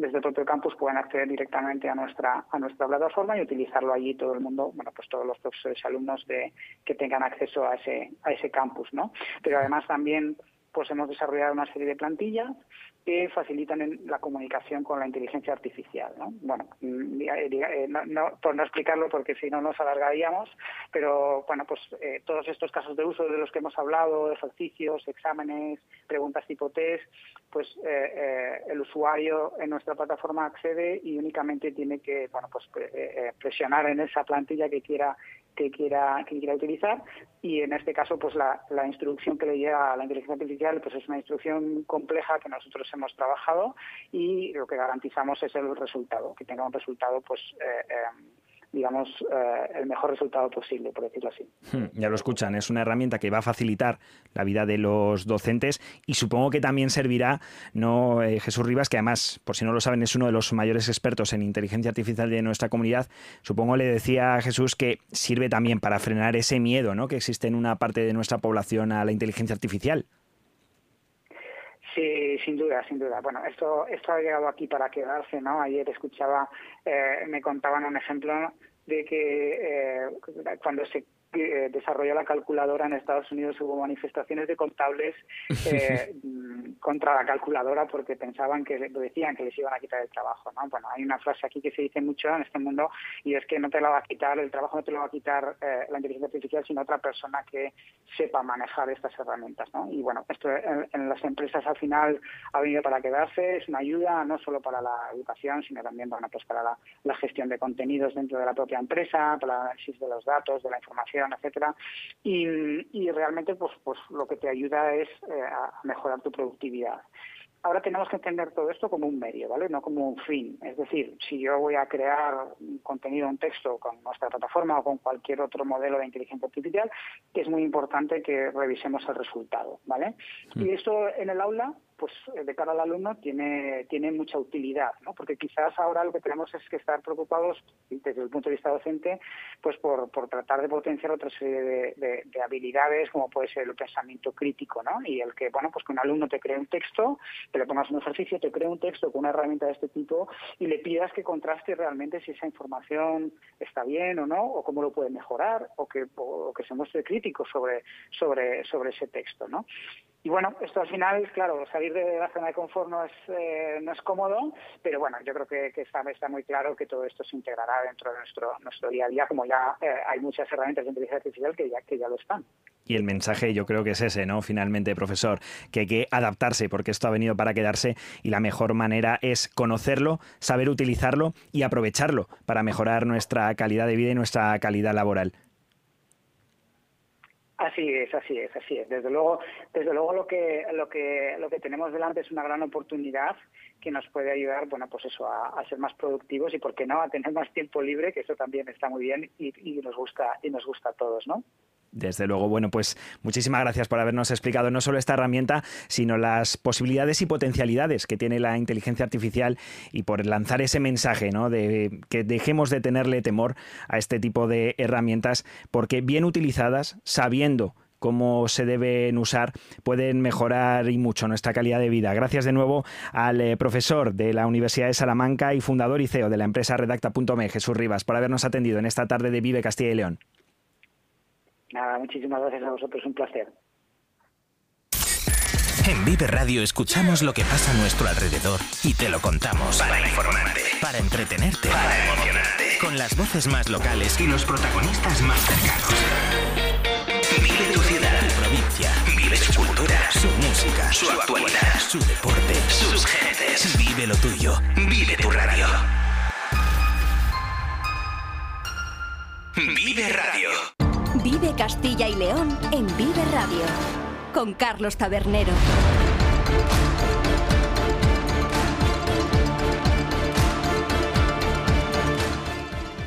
desde el propio campus pueden acceder directamente a nuestra a nuestra plataforma y utilizarlo allí todo el mundo, bueno, pues todos los profesores alumnos de, que tengan acceso a ese a ese campus, ¿no? Pero además también pues hemos desarrollado una serie de plantillas que facilitan la comunicación con la inteligencia artificial. ¿no? Bueno, mm, eh, no, por no explicarlo porque si no nos alargaríamos, pero bueno, pues eh, todos estos casos de uso de los que hemos hablado, ejercicios, exámenes, preguntas tipo test, pues eh, el usuario en nuestra plataforma accede y únicamente tiene que bueno pues presionar en esa plantilla que quiera que quiera, que quiera utilizar. Y en este caso pues la, la, instrucción que le llega a la inteligencia artificial pues es una instrucción compleja que nosotros hemos trabajado y lo que garantizamos es el resultado, que tenga un resultado pues eh, eh, digamos, eh, el mejor resultado posible, por decirlo así. Hmm, ya lo escuchan, es una herramienta que va a facilitar la vida de los docentes y supongo que también servirá, no eh, Jesús Rivas, que además, por si no lo saben, es uno de los mayores expertos en inteligencia artificial de nuestra comunidad, supongo le decía a Jesús que sirve también para frenar ese miedo ¿no? que existe en una parte de nuestra población a la inteligencia artificial. Sí, sin duda, sin duda. Bueno, esto, esto ha llegado aquí para quedarse, ¿no? Ayer escuchaba, eh, me contaban un ejemplo de que eh, cuando se eh, desarrolló la calculadora en Estados Unidos hubo manifestaciones de contables eh, contra la calculadora porque pensaban que decían que les iban a quitar el trabajo ¿no? bueno hay una frase aquí que se dice mucho en este mundo y es que no te la va a quitar el trabajo no te lo va a quitar eh, la inteligencia artificial sino otra persona que sepa manejar estas herramientas ¿no? y bueno esto en, las empresas al final ha venido para quedarse es una ayuda no solo para la educación sino también bueno pues para la, la gestión de contenidos dentro de la propia empresa para el análisis de los datos de la información etcétera, y, realmente pues, pues lo que te ayuda es eh, a mejorar tu productividad. Ahora tenemos que entender todo esto como un medio, ¿vale? No como un fin. Es decir, si yo voy a crear un contenido, un texto con nuestra plataforma o con cualquier otro modelo de inteligencia artificial, es muy importante que revisemos el resultado, ¿vale? Mm. Y esto en el aula pues eh, de cara al alumno tiene, tiene mucha utilidad, ¿no? Porque quizás ahora lo que tenemos es que estar preocupados desde el punto de vista docente, pues por, por tratar de potenciar otra serie de, de, habilidades, como puede ser el pensamiento crítico, ¿no? Y el que, bueno, pues que un alumno te cree un texto, te le pongas un ejercicio, te cree un texto con una herramienta de este tipo y le pidas que contraste realmente si esa información está bien o no, o cómo lo puede mejorar, o que, o que se muestre crítico sobre, sobre, sobre ese texto, ¿no? Y bueno, esto al final, claro, salir de la zona de confort no es, eh, no es cómodo, pero bueno, yo creo que, está, está, muy claro que todo esto se integrará dentro de nuestro, nuestro día a día, como ya eh, hay muchas herramientas de inteligencia artificial que ya, que ya lo están. Y el mensaje yo creo que es ese, ¿no? Finalmente, profesor, que hay que adaptarse porque esto ha venido para quedarse y la mejor manera es conocerlo, saber utilizarlo y aprovecharlo para mejorar nuestra calidad de vida y nuestra calidad laboral. Así es, así es, así es. Desde luego, desde luego lo que lo que lo que tenemos delante es una gran oportunidad que nos puede ayudar, bueno, pues eso, a, ser más productivos y, por qué no, a tener más tiempo libre, que eso también está muy bien y, y nos gusta y nos gusta a todos, ¿no? Desde luego, bueno, pues muchísimas gracias por habernos explicado no solo esta herramienta, sino las posibilidades y potencialidades que tiene la inteligencia artificial y por lanzar ese mensaje, ¿no? De que dejemos de tenerle temor a este tipo de herramientas, porque bien utilizadas, sabiendo cómo se deben usar, pueden mejorar y mucho nuestra calidad de vida. Gracias de nuevo al eh, profesor de la Universidad de Salamanca y fundador y CEO de la empresa Redacta.me, Jesús Rivas, por habernos atendido en esta tarde de Vive Castilla y León. Nada, muchísimas gracias a vosotros, un placer. En Vive Radio escuchamos lo que pasa a nuestro alrededor y te lo contamos. Para informarte, para entretenerte, para emocionarte. Con las voces más locales y los protagonistas más cercanos. Vive tu ciudad, tu provincia. Vive su cultura, su música, su actualidad, su deporte, sus gentes. Vive lo tuyo. Vive tu radio. Vive Radio. Vive Castilla y León en Vive Radio con Carlos Tabernero.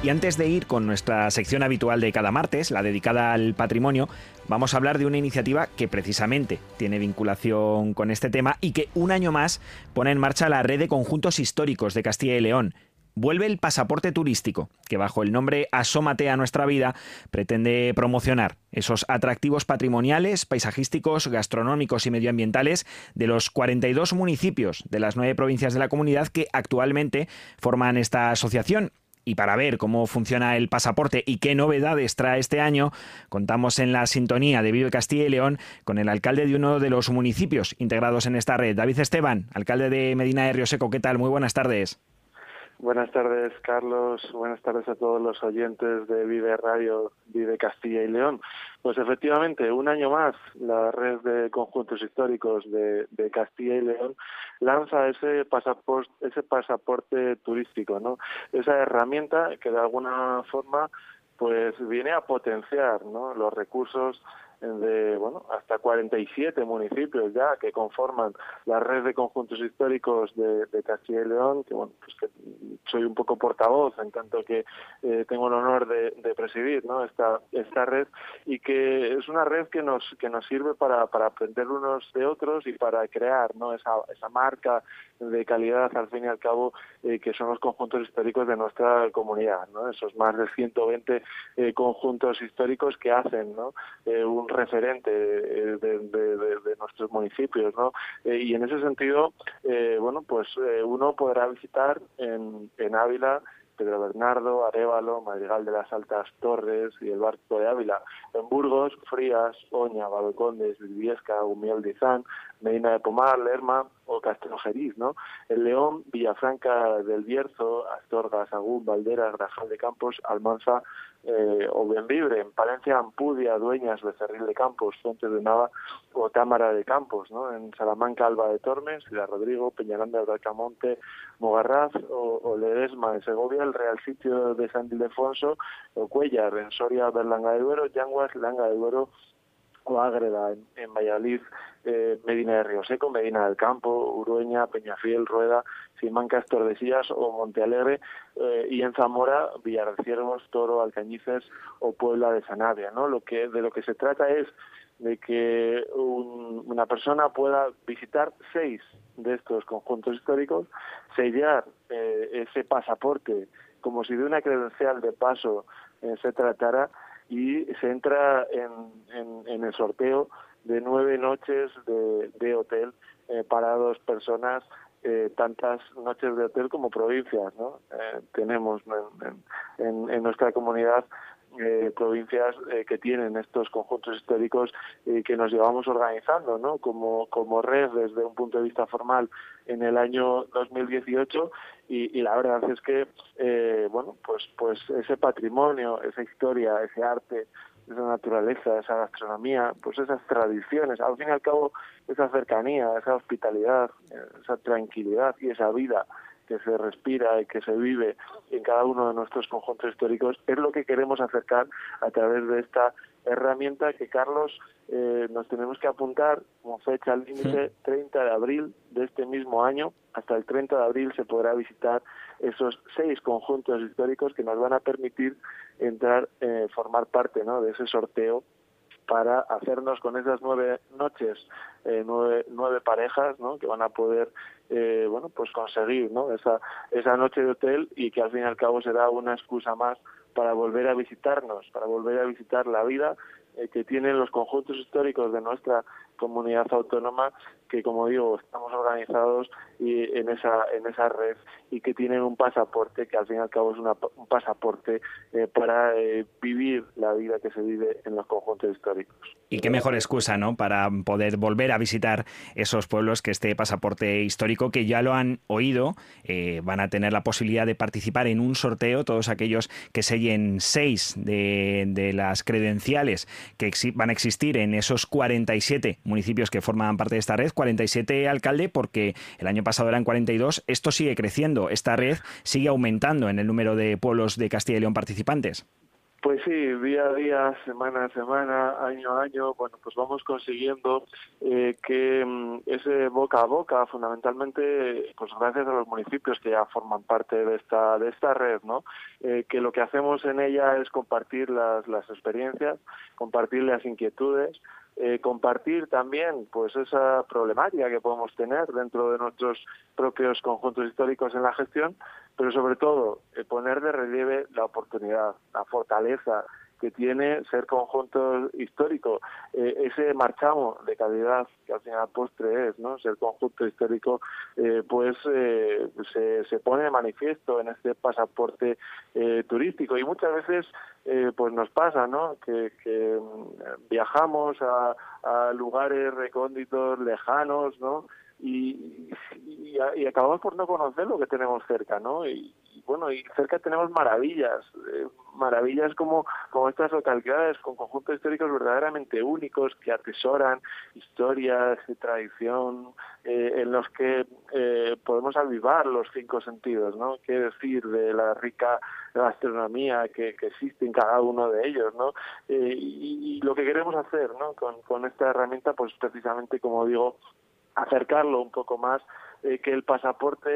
Y antes de ir con nuestra sección habitual de cada martes, la dedicada al patrimonio, vamos a hablar de una iniciativa que precisamente tiene vinculación con este tema y que un año más pone en marcha la red de conjuntos históricos de Castilla y León, vuelve el pasaporte turístico, que bajo el nombre Asómate a nuestra vida pretende promocionar esos atractivos patrimoniales, paisajísticos, gastronómicos y medioambientales de los 42 municipios de las nueve provincias de la comunidad que actualmente forman esta asociación. Y para ver cómo funciona el pasaporte y qué novedades trae este año, contamos en la sintonía de Vive Castilla y León con el alcalde de uno de los municipios integrados en esta red, David Esteban, alcalde de Medina de Río Seco. ¿Qué tal? Muy buenas tardes. Buenas tardes, Carlos. Buenas tardes a todos los oyentes de Vive Radio, Vive Castilla y León. Pues efectivamente, un año más, la red de conjuntos históricos de, Castilla y León lanza ese pasaporte, ese pasaporte turístico, ¿no? Esa herramienta que de alguna forma pues viene a potenciar ¿no? los recursos de bueno hasta 47 municipios ya que conforman la red de conjuntos históricos de, Castilla y León que bueno pues que soy un poco portavoz en tanto que eh, tengo el honor de, presidir ¿no? esta esta red y que es una red que nos que nos sirve para, para aprender unos de otros y para crear ¿no? esa, esa marca de calidad al fin y al cabo eh, que son los conjuntos históricos de nuestra comunidad ¿no? esos más de 120 eh, conjuntos históricos que hacen ¿no? un referente eh, de, nuestros municipios, ¿no? Eh, y en ese sentido, eh, bueno, pues uno podrá visitar en, en Ávila Pedro Bernardo, Arevalo, Madrigal de las Altas Torres y el Barco de Ávila. En Burgos, Frías, Oña, Babecondes, Vilviesca, Umiel de Izán, Medina de Pomar, Lerma o Castellojeriz, ¿no? En León, Villafranca del Bierzo, Astorga, Sagún, Valderas, Grajal de Campos, Almanza eh, o Benvibre. En Palencia, Ampudia, Dueñas, Becerril de Campos, Fuentes de Nava o Támara de Campos, ¿no? En Salamanca, Alba de Tormes, Ciudad Rodrigo, Peñaranda de Alcamonte, Mogarraz o, Ledesma en Segovia, el Real Sitio de San Ildefonso o Cuellar, en Soria, Berlanga de Duero, Yanguas, Langa de Duero o Ágreda, en, Valladolid, eh, Medina de Río Seco, Medina del Campo, Urueña, Peñafiel, Rueda, Simancas, Tordesillas o Montealegre, eh, y en Zamora, Villarciervos, Toro, Alcañices o Puebla de Sanabria. ¿no? Lo que, de lo que se trata es de que una persona pueda visitar seis de estos conjuntos históricos, sellar eh, ese pasaporte como si de una credencial de paso eh, se tratara y se entra en, en, el sorteo de nueve noches de, de hotel eh, para dos personas tantas noches de hotel como provincias ¿no? tenemos en, en, nuestra comunidad eh, provincias eh, que tienen estos conjuntos históricos y que nos llevamos organizando ¿no? como, como red desde un punto de vista formal en el año 2018 y, y la verdad es que eh, bueno pues pues ese patrimonio esa historia ese arte esa naturaleza, esa gastronomía, pues esas tradiciones, al fin y al cabo esa cercanía, esa hospitalidad, esa tranquilidad y esa vida que se respira y que se vive en cada uno de nuestros conjuntos históricos, es lo que queremos acercar a través de esta herramienta que, Carlos, eh, nos tenemos que apuntar como fecha límite 30 de abril de este mismo año. Hasta el 30 de abril se podrá visitar esos seis conjuntos históricos que nos van a permitir entrar, eh, formar parte ¿no? de ese sorteo para hacernos con esas nueve noches, eh, nueve, nueve parejas, ¿no? Que van a poder, eh, bueno, pues conseguir, ¿no? Esa, esa noche de hotel y que al fin y al cabo será una excusa más para volver a visitarnos, para volver a visitar la vida que tienen los conjuntos históricos de nuestra comunidad autónoma que como digo estamos organizados y en esa en esa red y que tienen un pasaporte que al fin y al cabo es un pasaporte eh, para eh, vivir la vida que se vive en los conjuntos históricos. Y qué mejor excusa no para poder volver a visitar esos pueblos que este pasaporte histórico que ya lo han oído eh, van a tener la posibilidad de participar en un sorteo todos aquellos que sellen seis de las credenciales que van a existir en esos 47 municipios que forman parte de esta red, 47 alcalde, porque el año pasado eran 42. Esto sigue creciendo, esta red sigue aumentando en el número de pueblos de Castilla y León participantes. Pues sí, día a día, semana a semana, año a año, bueno, pues vamos consiguiendo eh, que mm, ese boca a boca, fundamentalmente, pues gracias a los municipios que ya forman parte de esta de esta red, ¿no? Eh, que lo que hacemos en ella es compartir las, las experiencias, compartir las inquietudes, eh, compartir también pues esa problemática que podemos tener dentro de nuestros propios conjuntos históricos en la gestión, pero sobre todo eh, poner de relieve la oportunidad, la fortaleza que tiene ser conjunto histórico, eh, ese marchamo de calidad que al final postre es, ¿no? Ser conjunto histórico, eh, pues eh, se, se pone de manifiesto en este pasaporte turístico y muchas veces pues nos pasa, ¿no? Que, que mm, viajamos a, a lugares recónditos, lejanos, ¿no? Y, y, acabamos por no conocer lo que tenemos cerca, ¿no? Y, bueno, y cerca tenemos maravillas, eh, maravillas como, como estas localidades con conjuntos históricos verdaderamente únicos que atesoran historias y tradición, eh, en los que eh, podemos avivar los cinco sentidos, ¿no? Qué decir de la rica gastronomía que, que existe en cada uno de ellos, ¿no? y, y, lo que queremos hacer, ¿no? Con, con esta herramienta, pues precisamente, como digo, acercarlo un poco más eh, que el pasaporte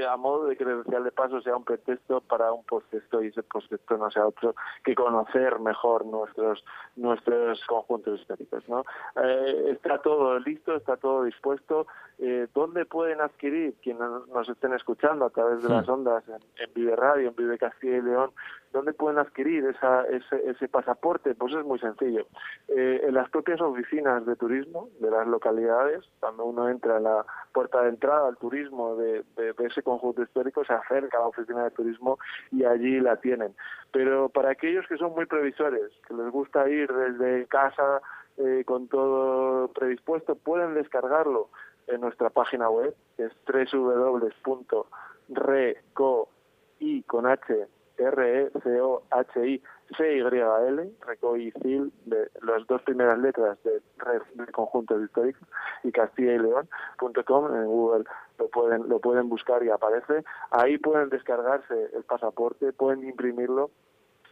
eh, a modo de credencial de paso sea un pretexto para un posttexto y ese posttexto no sea otro que conocer mejor nuestros nuestros conjuntos históricos no eh, está todo listo está todo dispuesto eh, dónde pueden adquirir quienes nos estén escuchando a través de las ondas en, en Vive Radio en Vive Castilla y León ¿Dónde pueden adquirir esa, ese, ese, pasaporte? Pues es muy sencillo. Eh, en las propias oficinas de turismo de las localidades, cuando uno entra en la puerta de entrada al turismo de, de, de, ese conjunto histórico, se acerca a la oficina de turismo y allí la tienen. Pero para aquellos que son muy previsores, que les gusta ir desde casa eh, con todo predispuesto, pueden descargarlo en nuestra página web, que es www.reco.i con H R-E-C-O-H-I-C-Y-L, Recoicil, de las dos primeras letras de Red de Conjuntos Históricos, y Castilla y León.com, en Google lo pueden, lo pueden buscar y aparece. Ahí pueden descargarse el pasaporte, pueden imprimirlo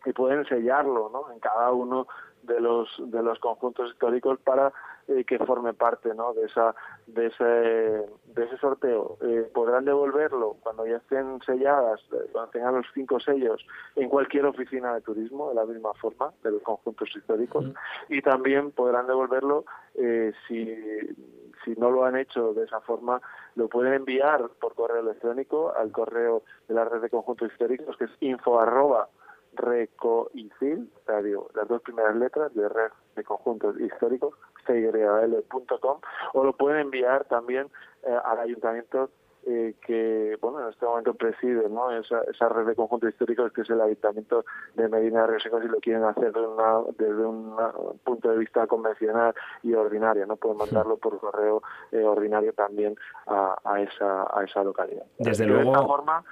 y pueden sellarlo ¿no? en cada uno de los de los conjuntos históricos para eh, que forme parte ¿no? de esa de ese de ese sorteo eh, podrán devolverlo cuando ya estén selladas eh, cuando tengan los cinco sellos en cualquier oficina de turismo de la misma forma de los conjuntos históricos uh -huh. y también podrán devolverlo eh, si si no lo han hecho de esa forma, lo pueden enviar por correo electrónico al correo de la red de conjuntos históricos, que es info arroba recoicil, radio, las dos primeras letras de red de conjuntos históricos, cyrl.com, o lo pueden enviar también eh, al ayuntamiento eh, que, bueno, en este momento preside ¿no? esa, esa red de conjuntos históricos que es el ayuntamiento de Medina de Río Seco, si lo quieren hacer desde, una, desde un punto de vista convencional y ordinario, ¿no? Pueden mandarlo por correo eh, ordinario también a, a, esa, a esa localidad. Desde de luego... esta forma,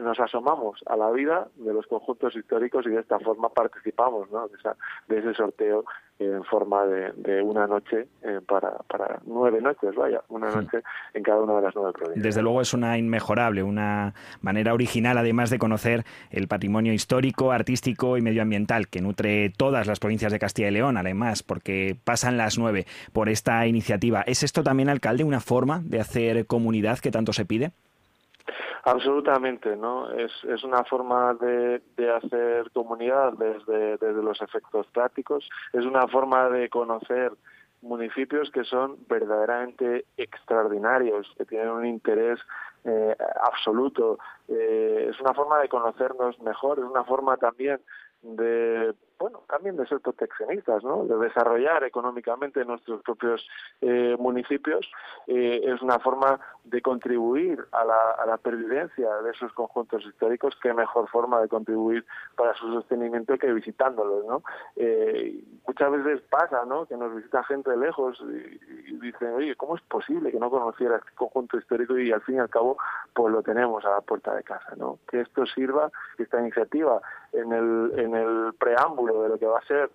nos asomamos a la vida de los conjuntos históricos y de esta forma participamos ¿no? de, esa, de ese sorteo en forma de, de una noche eh, para, para nueve noches, vaya, una noche en cada una de las nueve provincias. Desde luego es una inmejorable, una manera original además de conocer el patrimonio histórico, artístico y medioambiental que nutre todas las provincias de Castilla y León, además, porque pasan las nueve por esta iniciativa. ¿Es esto también, alcalde, una forma de hacer comunidad que tanto se pide? Absolutamente, ¿no? Es, es una forma de, de hacer comunidad desde, desde los efectos prácticos, es una forma de conocer municipios que son verdaderamente extraordinarios, que tienen un interés eh, absoluto. Eh, es una forma de conocernos mejor, es una forma también de bueno también de ser proteccionistas no de desarrollar económicamente nuestros propios eh, municipios eh, es una forma de contribuir a la, a la pervivencia de esos conjuntos históricos qué mejor forma de contribuir para su sostenimiento que visitándolos no eh, muchas veces pasa no que nos visita gente de lejos y, dicen oye cómo es posible que no conociera este conjunto histórico y al fin y al cabo pues lo tenemos a la puerta de casa no que esto sirva esta iniciativa en el en el preámbulo de lo que va a ser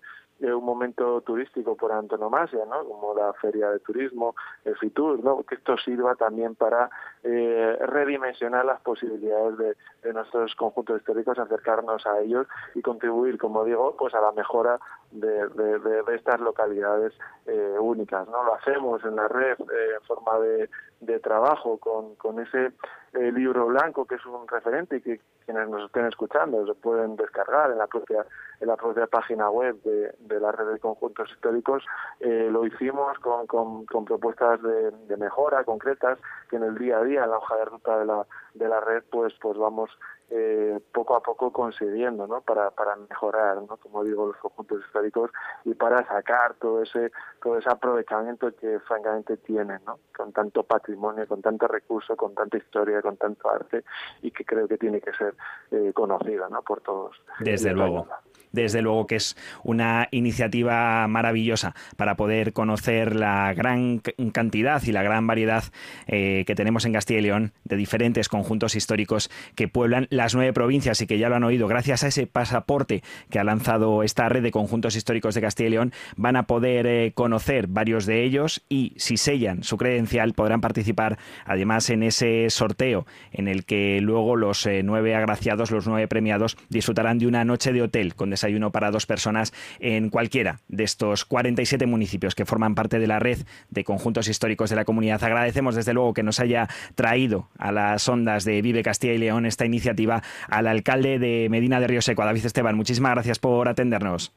un momento turístico por antonomasia, ¿no? Como la feria de turismo, el Fitur, ¿no? Que esto sirva también para eh, redimensionar las posibilidades de, nuestros conjuntos históricos, acercarnos a ellos y contribuir, como digo, pues a la mejora de, estas localidades eh, únicas, ¿no? Lo hacemos en la red eh, en forma de trabajo con, con ese eh, libro blanco que es un referente y que quienes nos estén escuchando se pueden descargar en la propia en la propia página web de, de la red de conjuntos históricos eh, lo hicimos con, con, con propuestas de, de, mejora concretas que en el día a día en la hoja de ruta de la de la red pues pues vamos eh, poco a poco consiguiendo ¿no? para, para mejorar ¿no? como digo los conjuntos históricos y para sacar todo ese todo ese aprovechamiento que francamente tienen ¿no? con tanto patrimonio con tanto recurso con tanta historia con tanto arte y que creo que tiene que ser eh, conocida ¿no? por todos. Desde luego desde luego que es una iniciativa maravillosa para poder conocer la gran cantidad y la gran variedad eh, que tenemos en Castilla y León de diferentes conjuntos históricos que pueblan las nueve provincias y que ya lo han oído, gracias a ese pasaporte que ha lanzado esta red de conjuntos históricos de Castilla y León, van a poder eh, conocer varios de ellos y si sellan su credencial podrán participar además en ese sorteo en el que luego los eh, nueve agraciados, los nueve premiados disfrutarán de una noche de hotel con desayuno para dos personas en cualquiera de estos 47 municipios que forman parte de la red de conjuntos históricos de la comunidad. Agradecemos desde luego que nos haya traído a las ondas de Vive Castilla y León esta iniciativa al alcalde de Medina de Río Seco, David Esteban. Muchísimas gracias por atendernos.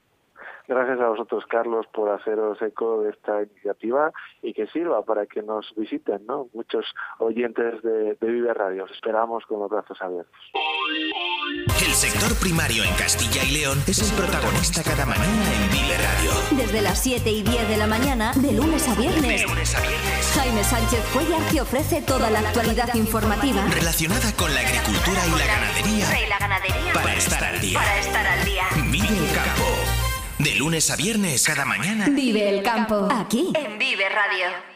Gracias a vosotros, Carlos, por haceros eco de esta iniciativa y que sirva para que nos visiten ¿no? muchos oyentes de, de Vive Radio. Os esperamos con los brazos abiertos. El sector primario en Castilla y León es el protagonista cada mañana en Vive Radio. Desde las 7 y 10 de la mañana, de lunes a viernes. De lunes a viernes. Jaime Sánchez Cuellar te ofrece toda la actualidad informativa Relacionada con la agricultura y la ganadería. y la ganadería. Para estar al día. Para estar al día. Vive el campo. De lunes a viernes, cada mañana. Vive el campo. Aquí, en Vive Radio.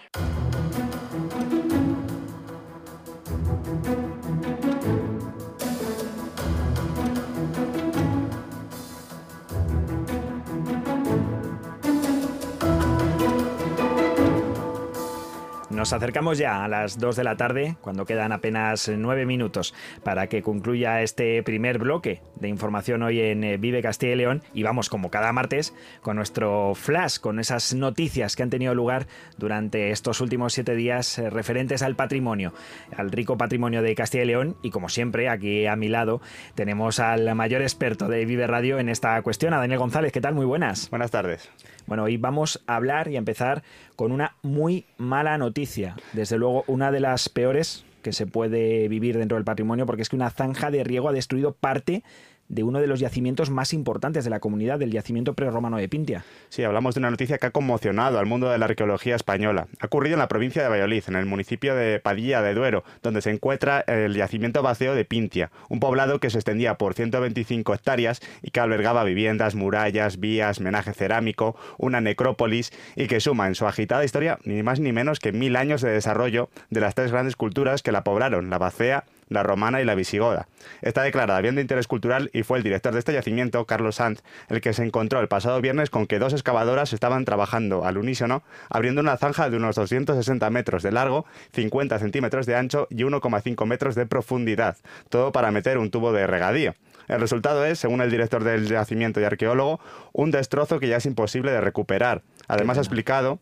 Nos acercamos ya a las 2 de la tarde, cuando quedan apenas 9 minutos para que concluya este primer bloque de información hoy en eh, Vive Castilla y León. Y vamos, como cada martes, con nuestro flash, con esas noticias que han tenido lugar durante estos últimos siete días eh, referentes al patrimonio, al rico patrimonio de Castilla y León. Y como siempre, aquí a mi lado tenemos al mayor experto de Vive Radio en esta cuestión, a Daniel González. ¿Qué tal? Muy buenas. Buenas tardes. Bueno, hoy vamos a hablar y a empezar con una muy mala noticia. Desde luego, una de las peores que se puede vivir dentro del patrimonio, porque es que una zanja de riego ha destruido parte de uno de los yacimientos más importantes de la comunidad, del yacimiento prerromano de Pintia. Sí, hablamos de una noticia que ha conmocionado al mundo de la arqueología española. Ha ocurrido en la provincia de Valladolid, en el municipio de Padilla de Duero, donde se encuentra el yacimiento vacío de Pintia, un poblado que se extendía por 125 hectáreas y que albergaba viviendas, murallas, vías, menaje cerámico, una necrópolis y que suma en su agitada historia ni más ni menos que mil años de desarrollo de las tres grandes culturas que la poblaron, la Bacea, la romana y la visigoda. Está declarada bien de interés cultural y fue el director de este yacimiento, Carlos Sanz, el que se encontró el pasado viernes con que dos excavadoras estaban trabajando al unísono, abriendo una zanja de unos 260 metros de largo, 50 centímetros de ancho y 1,5 metros de profundidad, todo para meter un tubo de regadío. El resultado es, según el director del yacimiento y arqueólogo, un destrozo que ya es imposible de recuperar. Además ha explicado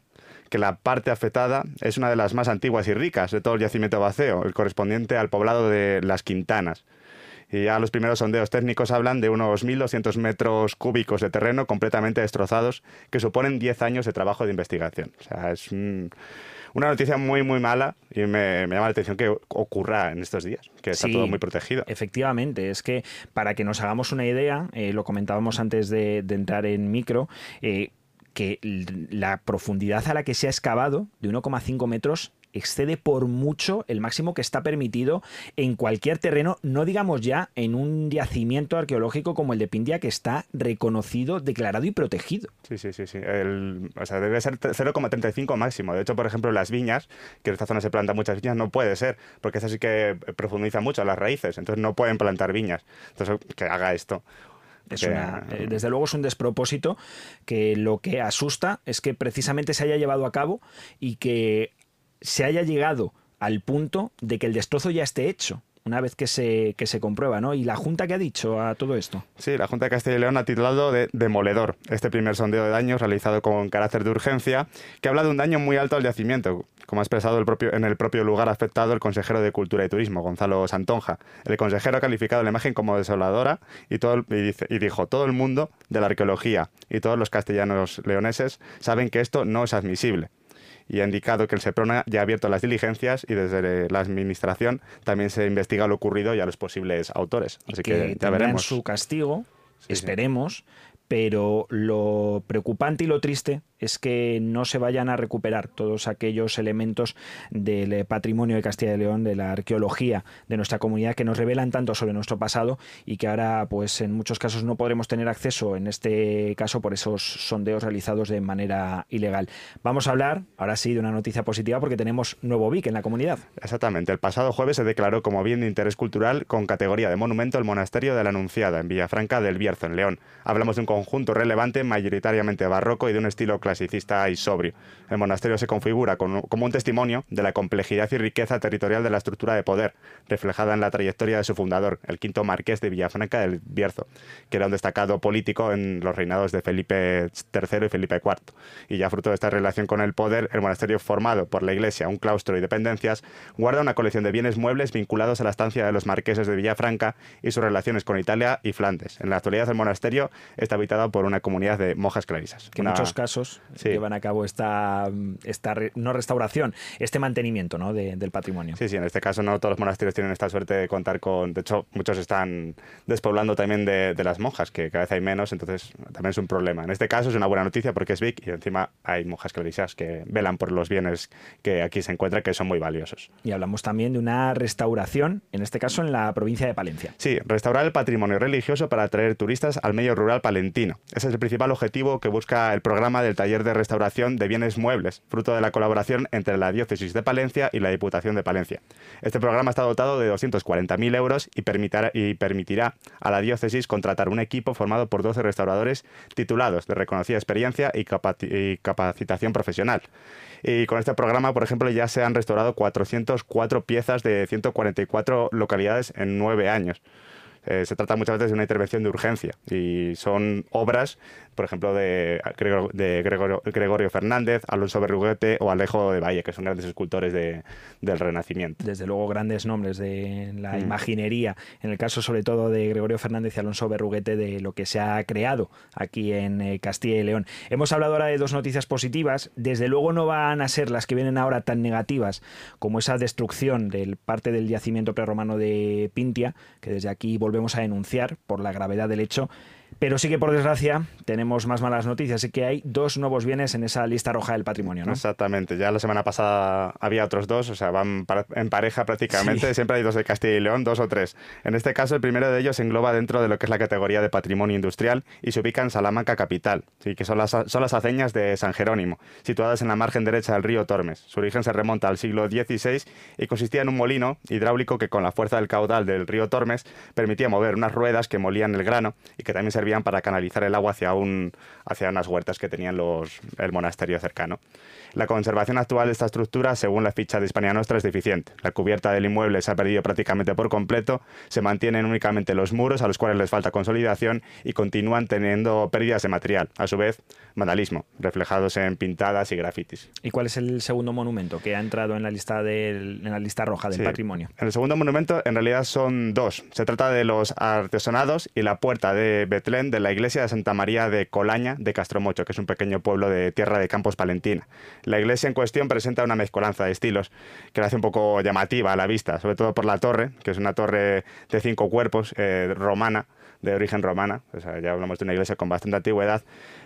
que la parte afectada es una de las más antiguas y ricas de todo el yacimiento vacío, el correspondiente al poblado de Las Quintanas. Y ya los primeros sondeos técnicos hablan de unos 1.200 metros cúbicos de terreno completamente destrozados, que suponen 10 años de trabajo de investigación. O sea, es un, una noticia muy, muy mala y me, me, llama la atención que ocurra en estos días, que está Sí, todo muy protegido. Efectivamente, es que para que nos hagamos una idea, eh, lo comentábamos antes de, de entrar en micro, eh, que la profundidad a la que se ha excavado, de 1,5 metros, excede por mucho el máximo que está permitido en cualquier terreno, no digamos ya en un yacimiento arqueológico como el de Pindia, que está reconocido, declarado y protegido. Sí, sí, sí, sí. El- o sea, debe ser 0,35 máximo. De hecho, por ejemplo, las viñas, que en esta zona se plantan muchas viñas, no puede ser, porque esa sí que profundiza mucho las raíces, entonces no pueden plantar viñas. Entonces, que haga esto. Eh, desde luego es un despropósito que lo que asusta es que precisamente se haya llevado a cabo y que se haya llegado al punto de que el destrozo ya esté hecho una vez que se, que se comprueba, ¿no? ¿Y la Junta qué ha dicho a todo esto? Sí, la Junta de Castilla y León ha titulado de Demoledor este primer sondeo de daños realizado con carácter de urgencia, que habla de un daño muy alto al yacimiento, como ha expresado el propio, en el propio lugar afectado el consejero de Cultura y Turismo, Gonzalo Santonja. El consejero ha calificado la imagen como desoladora y, todo, y dijo, todo el mundo de la arqueología y todos los castellanos leoneses saben que esto no es admisible y ha indicado que el SEPRONA ya ha abierto las diligencias y desde la administración también se investiga lo ocurrido y a los posibles autores. Así que, ya veremos. su castigo, esperemos, pero lo preocupante y lo triste es que no se vayan a recuperar todos aquellos elementos del eh, patrimonio de Castilla y León, de la arqueología de nuestra comunidad que nos revelan tanto sobre nuestro pasado y que ahora pues en muchos casos no podremos tener acceso en este caso por esos sondeos realizados de manera ilegal. Vamos a hablar ahora sí de una noticia positiva porque tenemos nuevo BIC en la comunidad. Exactamente, el pasado jueves se declaró como bien de interés cultural con categoría de monumento el monasterio de la Anunciada en Villafranca del Bierzo en León. Hablamos de un conjunto relevante mayoritariamente barroco y de un estilo clasicista y sobrio. El monasterio se configura como un testimonio de la complejidad y riqueza territorial de la estructura de poder, reflejada en la trayectoria de su fundador, el quinto marqués de Villafranca del Bierzo, que era un destacado político en los reinados de Felipe III y Felipe IV. Y ya fruto de esta relación con el poder, el monasterio formado por la iglesia, un claustro y dependencias, guarda una colección de bienes muebles vinculados a la estancia de los marqueses de Villafranca y sus relaciones con Italia y Flandes. En la actualidad el monasterio está habitado por una comunidad de monjas clarisas. Que en muchos casos llevan a cabo esta, esta no restauración, este mantenimiento ¿no? del patrimonio. Sí, sí, en este caso no todos los monasterios tienen esta suerte de contar con... De hecho, muchos están despoblando también de, las monjas, que cada vez hay menos, entonces también es un problema. En este caso es una buena noticia porque es Vic y encima hay monjas clarisas que velan por los bienes que aquí se encuentran, que son muy valiosos. Y hablamos también de una restauración, en este caso en la provincia de Palencia. Sí, restaurar el patrimonio religioso para atraer turistas al medio rural palentino. Ese es el principal objetivo que busca el programa del taller de restauración de bienes muebles, fruto de la colaboración entre la Diócesis de Palencia y la Diputación de Palencia. Este programa está dotado de 240.000 euros y, y permitirá a la Diócesis contratar un equipo formado por 12 restauradores titulados de reconocida experiencia y, y capacitación profesional. Y con este programa, por ejemplo, ya se han restaurado 404 piezas de 144 localidades en nueve años. Eh, se trata muchas veces de una intervención de urgencia y son obras por ejemplo, de, de Gregorio, Fernández, Alonso Berruguete o Alejo de Valle, que son grandes escultores de, del Renacimiento. Desde luego, grandes nombres de la mm. imaginería, en el caso sobre todo de Gregorio Fernández y Alonso Berruguete, de lo que se ha creado aquí en eh, Castilla y León. Hemos hablado ahora de dos noticias positivas, desde luego no van a ser las que vienen ahora tan negativas como esa destrucción del parte del yacimiento prerromano de Pintia, que desde aquí volvemos a denunciar por la gravedad del hecho. Pero sí que por desgracia tenemos más malas noticias y que hay dos nuevos bienes en esa lista roja del patrimonio, ¿no? Exactamente. Ya la semana pasada había otros dos, o sea, van en pareja prácticamente. Siempre hay dos de Castilla y León, dos o tres. En este caso, el primero de ellos se engloba dentro de lo que es la categoría de patrimonio industrial y se ubica en Salamanca capital, ¿sí? que son las, son las aceñas de San Jerónimo, situadas en la margen derecha del río Tormes. Su origen se remonta al siglo XVI y consistía en un molino hidráulico que con la fuerza del caudal del río Tormes permitía mover unas ruedas que molían el grano y que también servían para canalizar el agua hacia, un, hacia unas huertas que tenían los, el monasterio cercano. La conservación actual de esta estructura, según la ficha de Hispania Nostra, es deficiente. La cubierta del inmueble se ha perdido prácticamente por completo, se mantienen únicamente los muros a los cuales les falta consolidación y continúan teniendo pérdidas de material. A su vez, vandalismo, reflejados en pintadas y grafitis. ¿Y cuál es el segundo monumento que ha entrado en la lista, en la lista roja del patrimonio? El segundo monumento en realidad son dos. Se trata de los artesonados y la puerta de Betlén de la iglesia de Santa María de Colaña de Castromocho, que es un pequeño pueblo de Tierra de Campos Palentina. La iglesia en cuestión presenta una mezcolanza de estilos que la hace un poco llamativa a la vista, sobre todo por la torre, que es una torre de cinco cuerpos, eh, romana, de origen romana, ya hablamos de una iglesia con bastante antigüedad,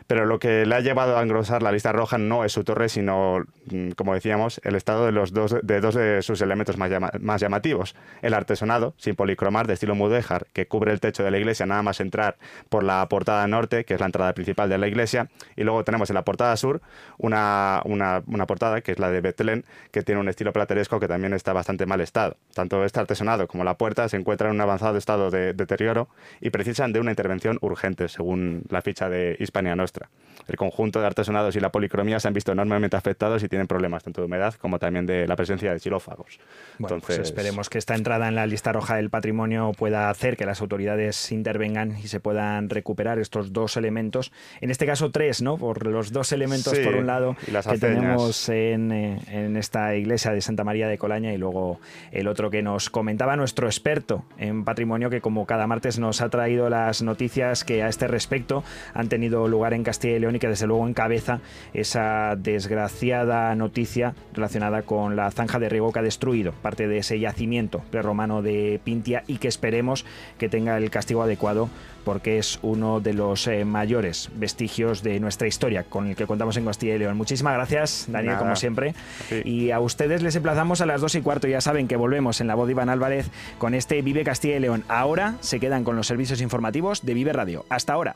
Pero lo que le ha llevado a engrosar la lista roja no es su torre, sino, mm, como decíamos, el estado de, los dos, de sus elementos más, llamativos. El artesonado, sin policromar, de estilo mudéjar, que cubre el techo de la iglesia nada más entrar por la portada norte, que es la entrada principal de la iglesia. Y luego tenemos en la portada sur una, una, una portada, que es la de Betlén, que tiene un estilo plateresco que también está bastante mal estado. Tanto este artesonado como la puerta se encuentran en un avanzado estado de deterioro y precisan de una intervención urgente, según la ficha de Hispania Nostra. El conjunto de artesonados y la policromía se han visto enormemente afectados y tienen problemas tanto de humedad como también de la presencia de xilófagos. Bueno, pues Entonces... esperemos que esta entrada en la lista roja del patrimonio pueda hacer que las autoridades intervengan y se puedan recuperar estos dos elementos. En este caso tres, ¿no? Por los dos elementos por un lado que tenemos en, eh, en esta iglesia de Santa María de Colaña y luego el otro que nos comentaba nuestro experto en patrimonio que como cada martes nos ha traído las noticias que a este respecto han tenido lugar en Castilla y León y que desde luego encabeza esa desgraciada noticia relacionada con la zanja de riego que ha destruido parte de ese yacimiento prerromano de Pintia y que esperemos que tenga el castigo adecuado porque es uno de los eh, mayores vestigios de nuestra historia con el que contamos en Castilla y León. Muchísimas gracias, Daniel, como siempre. Y a ustedes les emplazamos a las dos y cuarto. Ya saben que volvemos en la voz de Iván Álvarez con este Vive Castilla y León. Ahora se quedan con los servicios informativos de Vive Radio. Hasta ahora.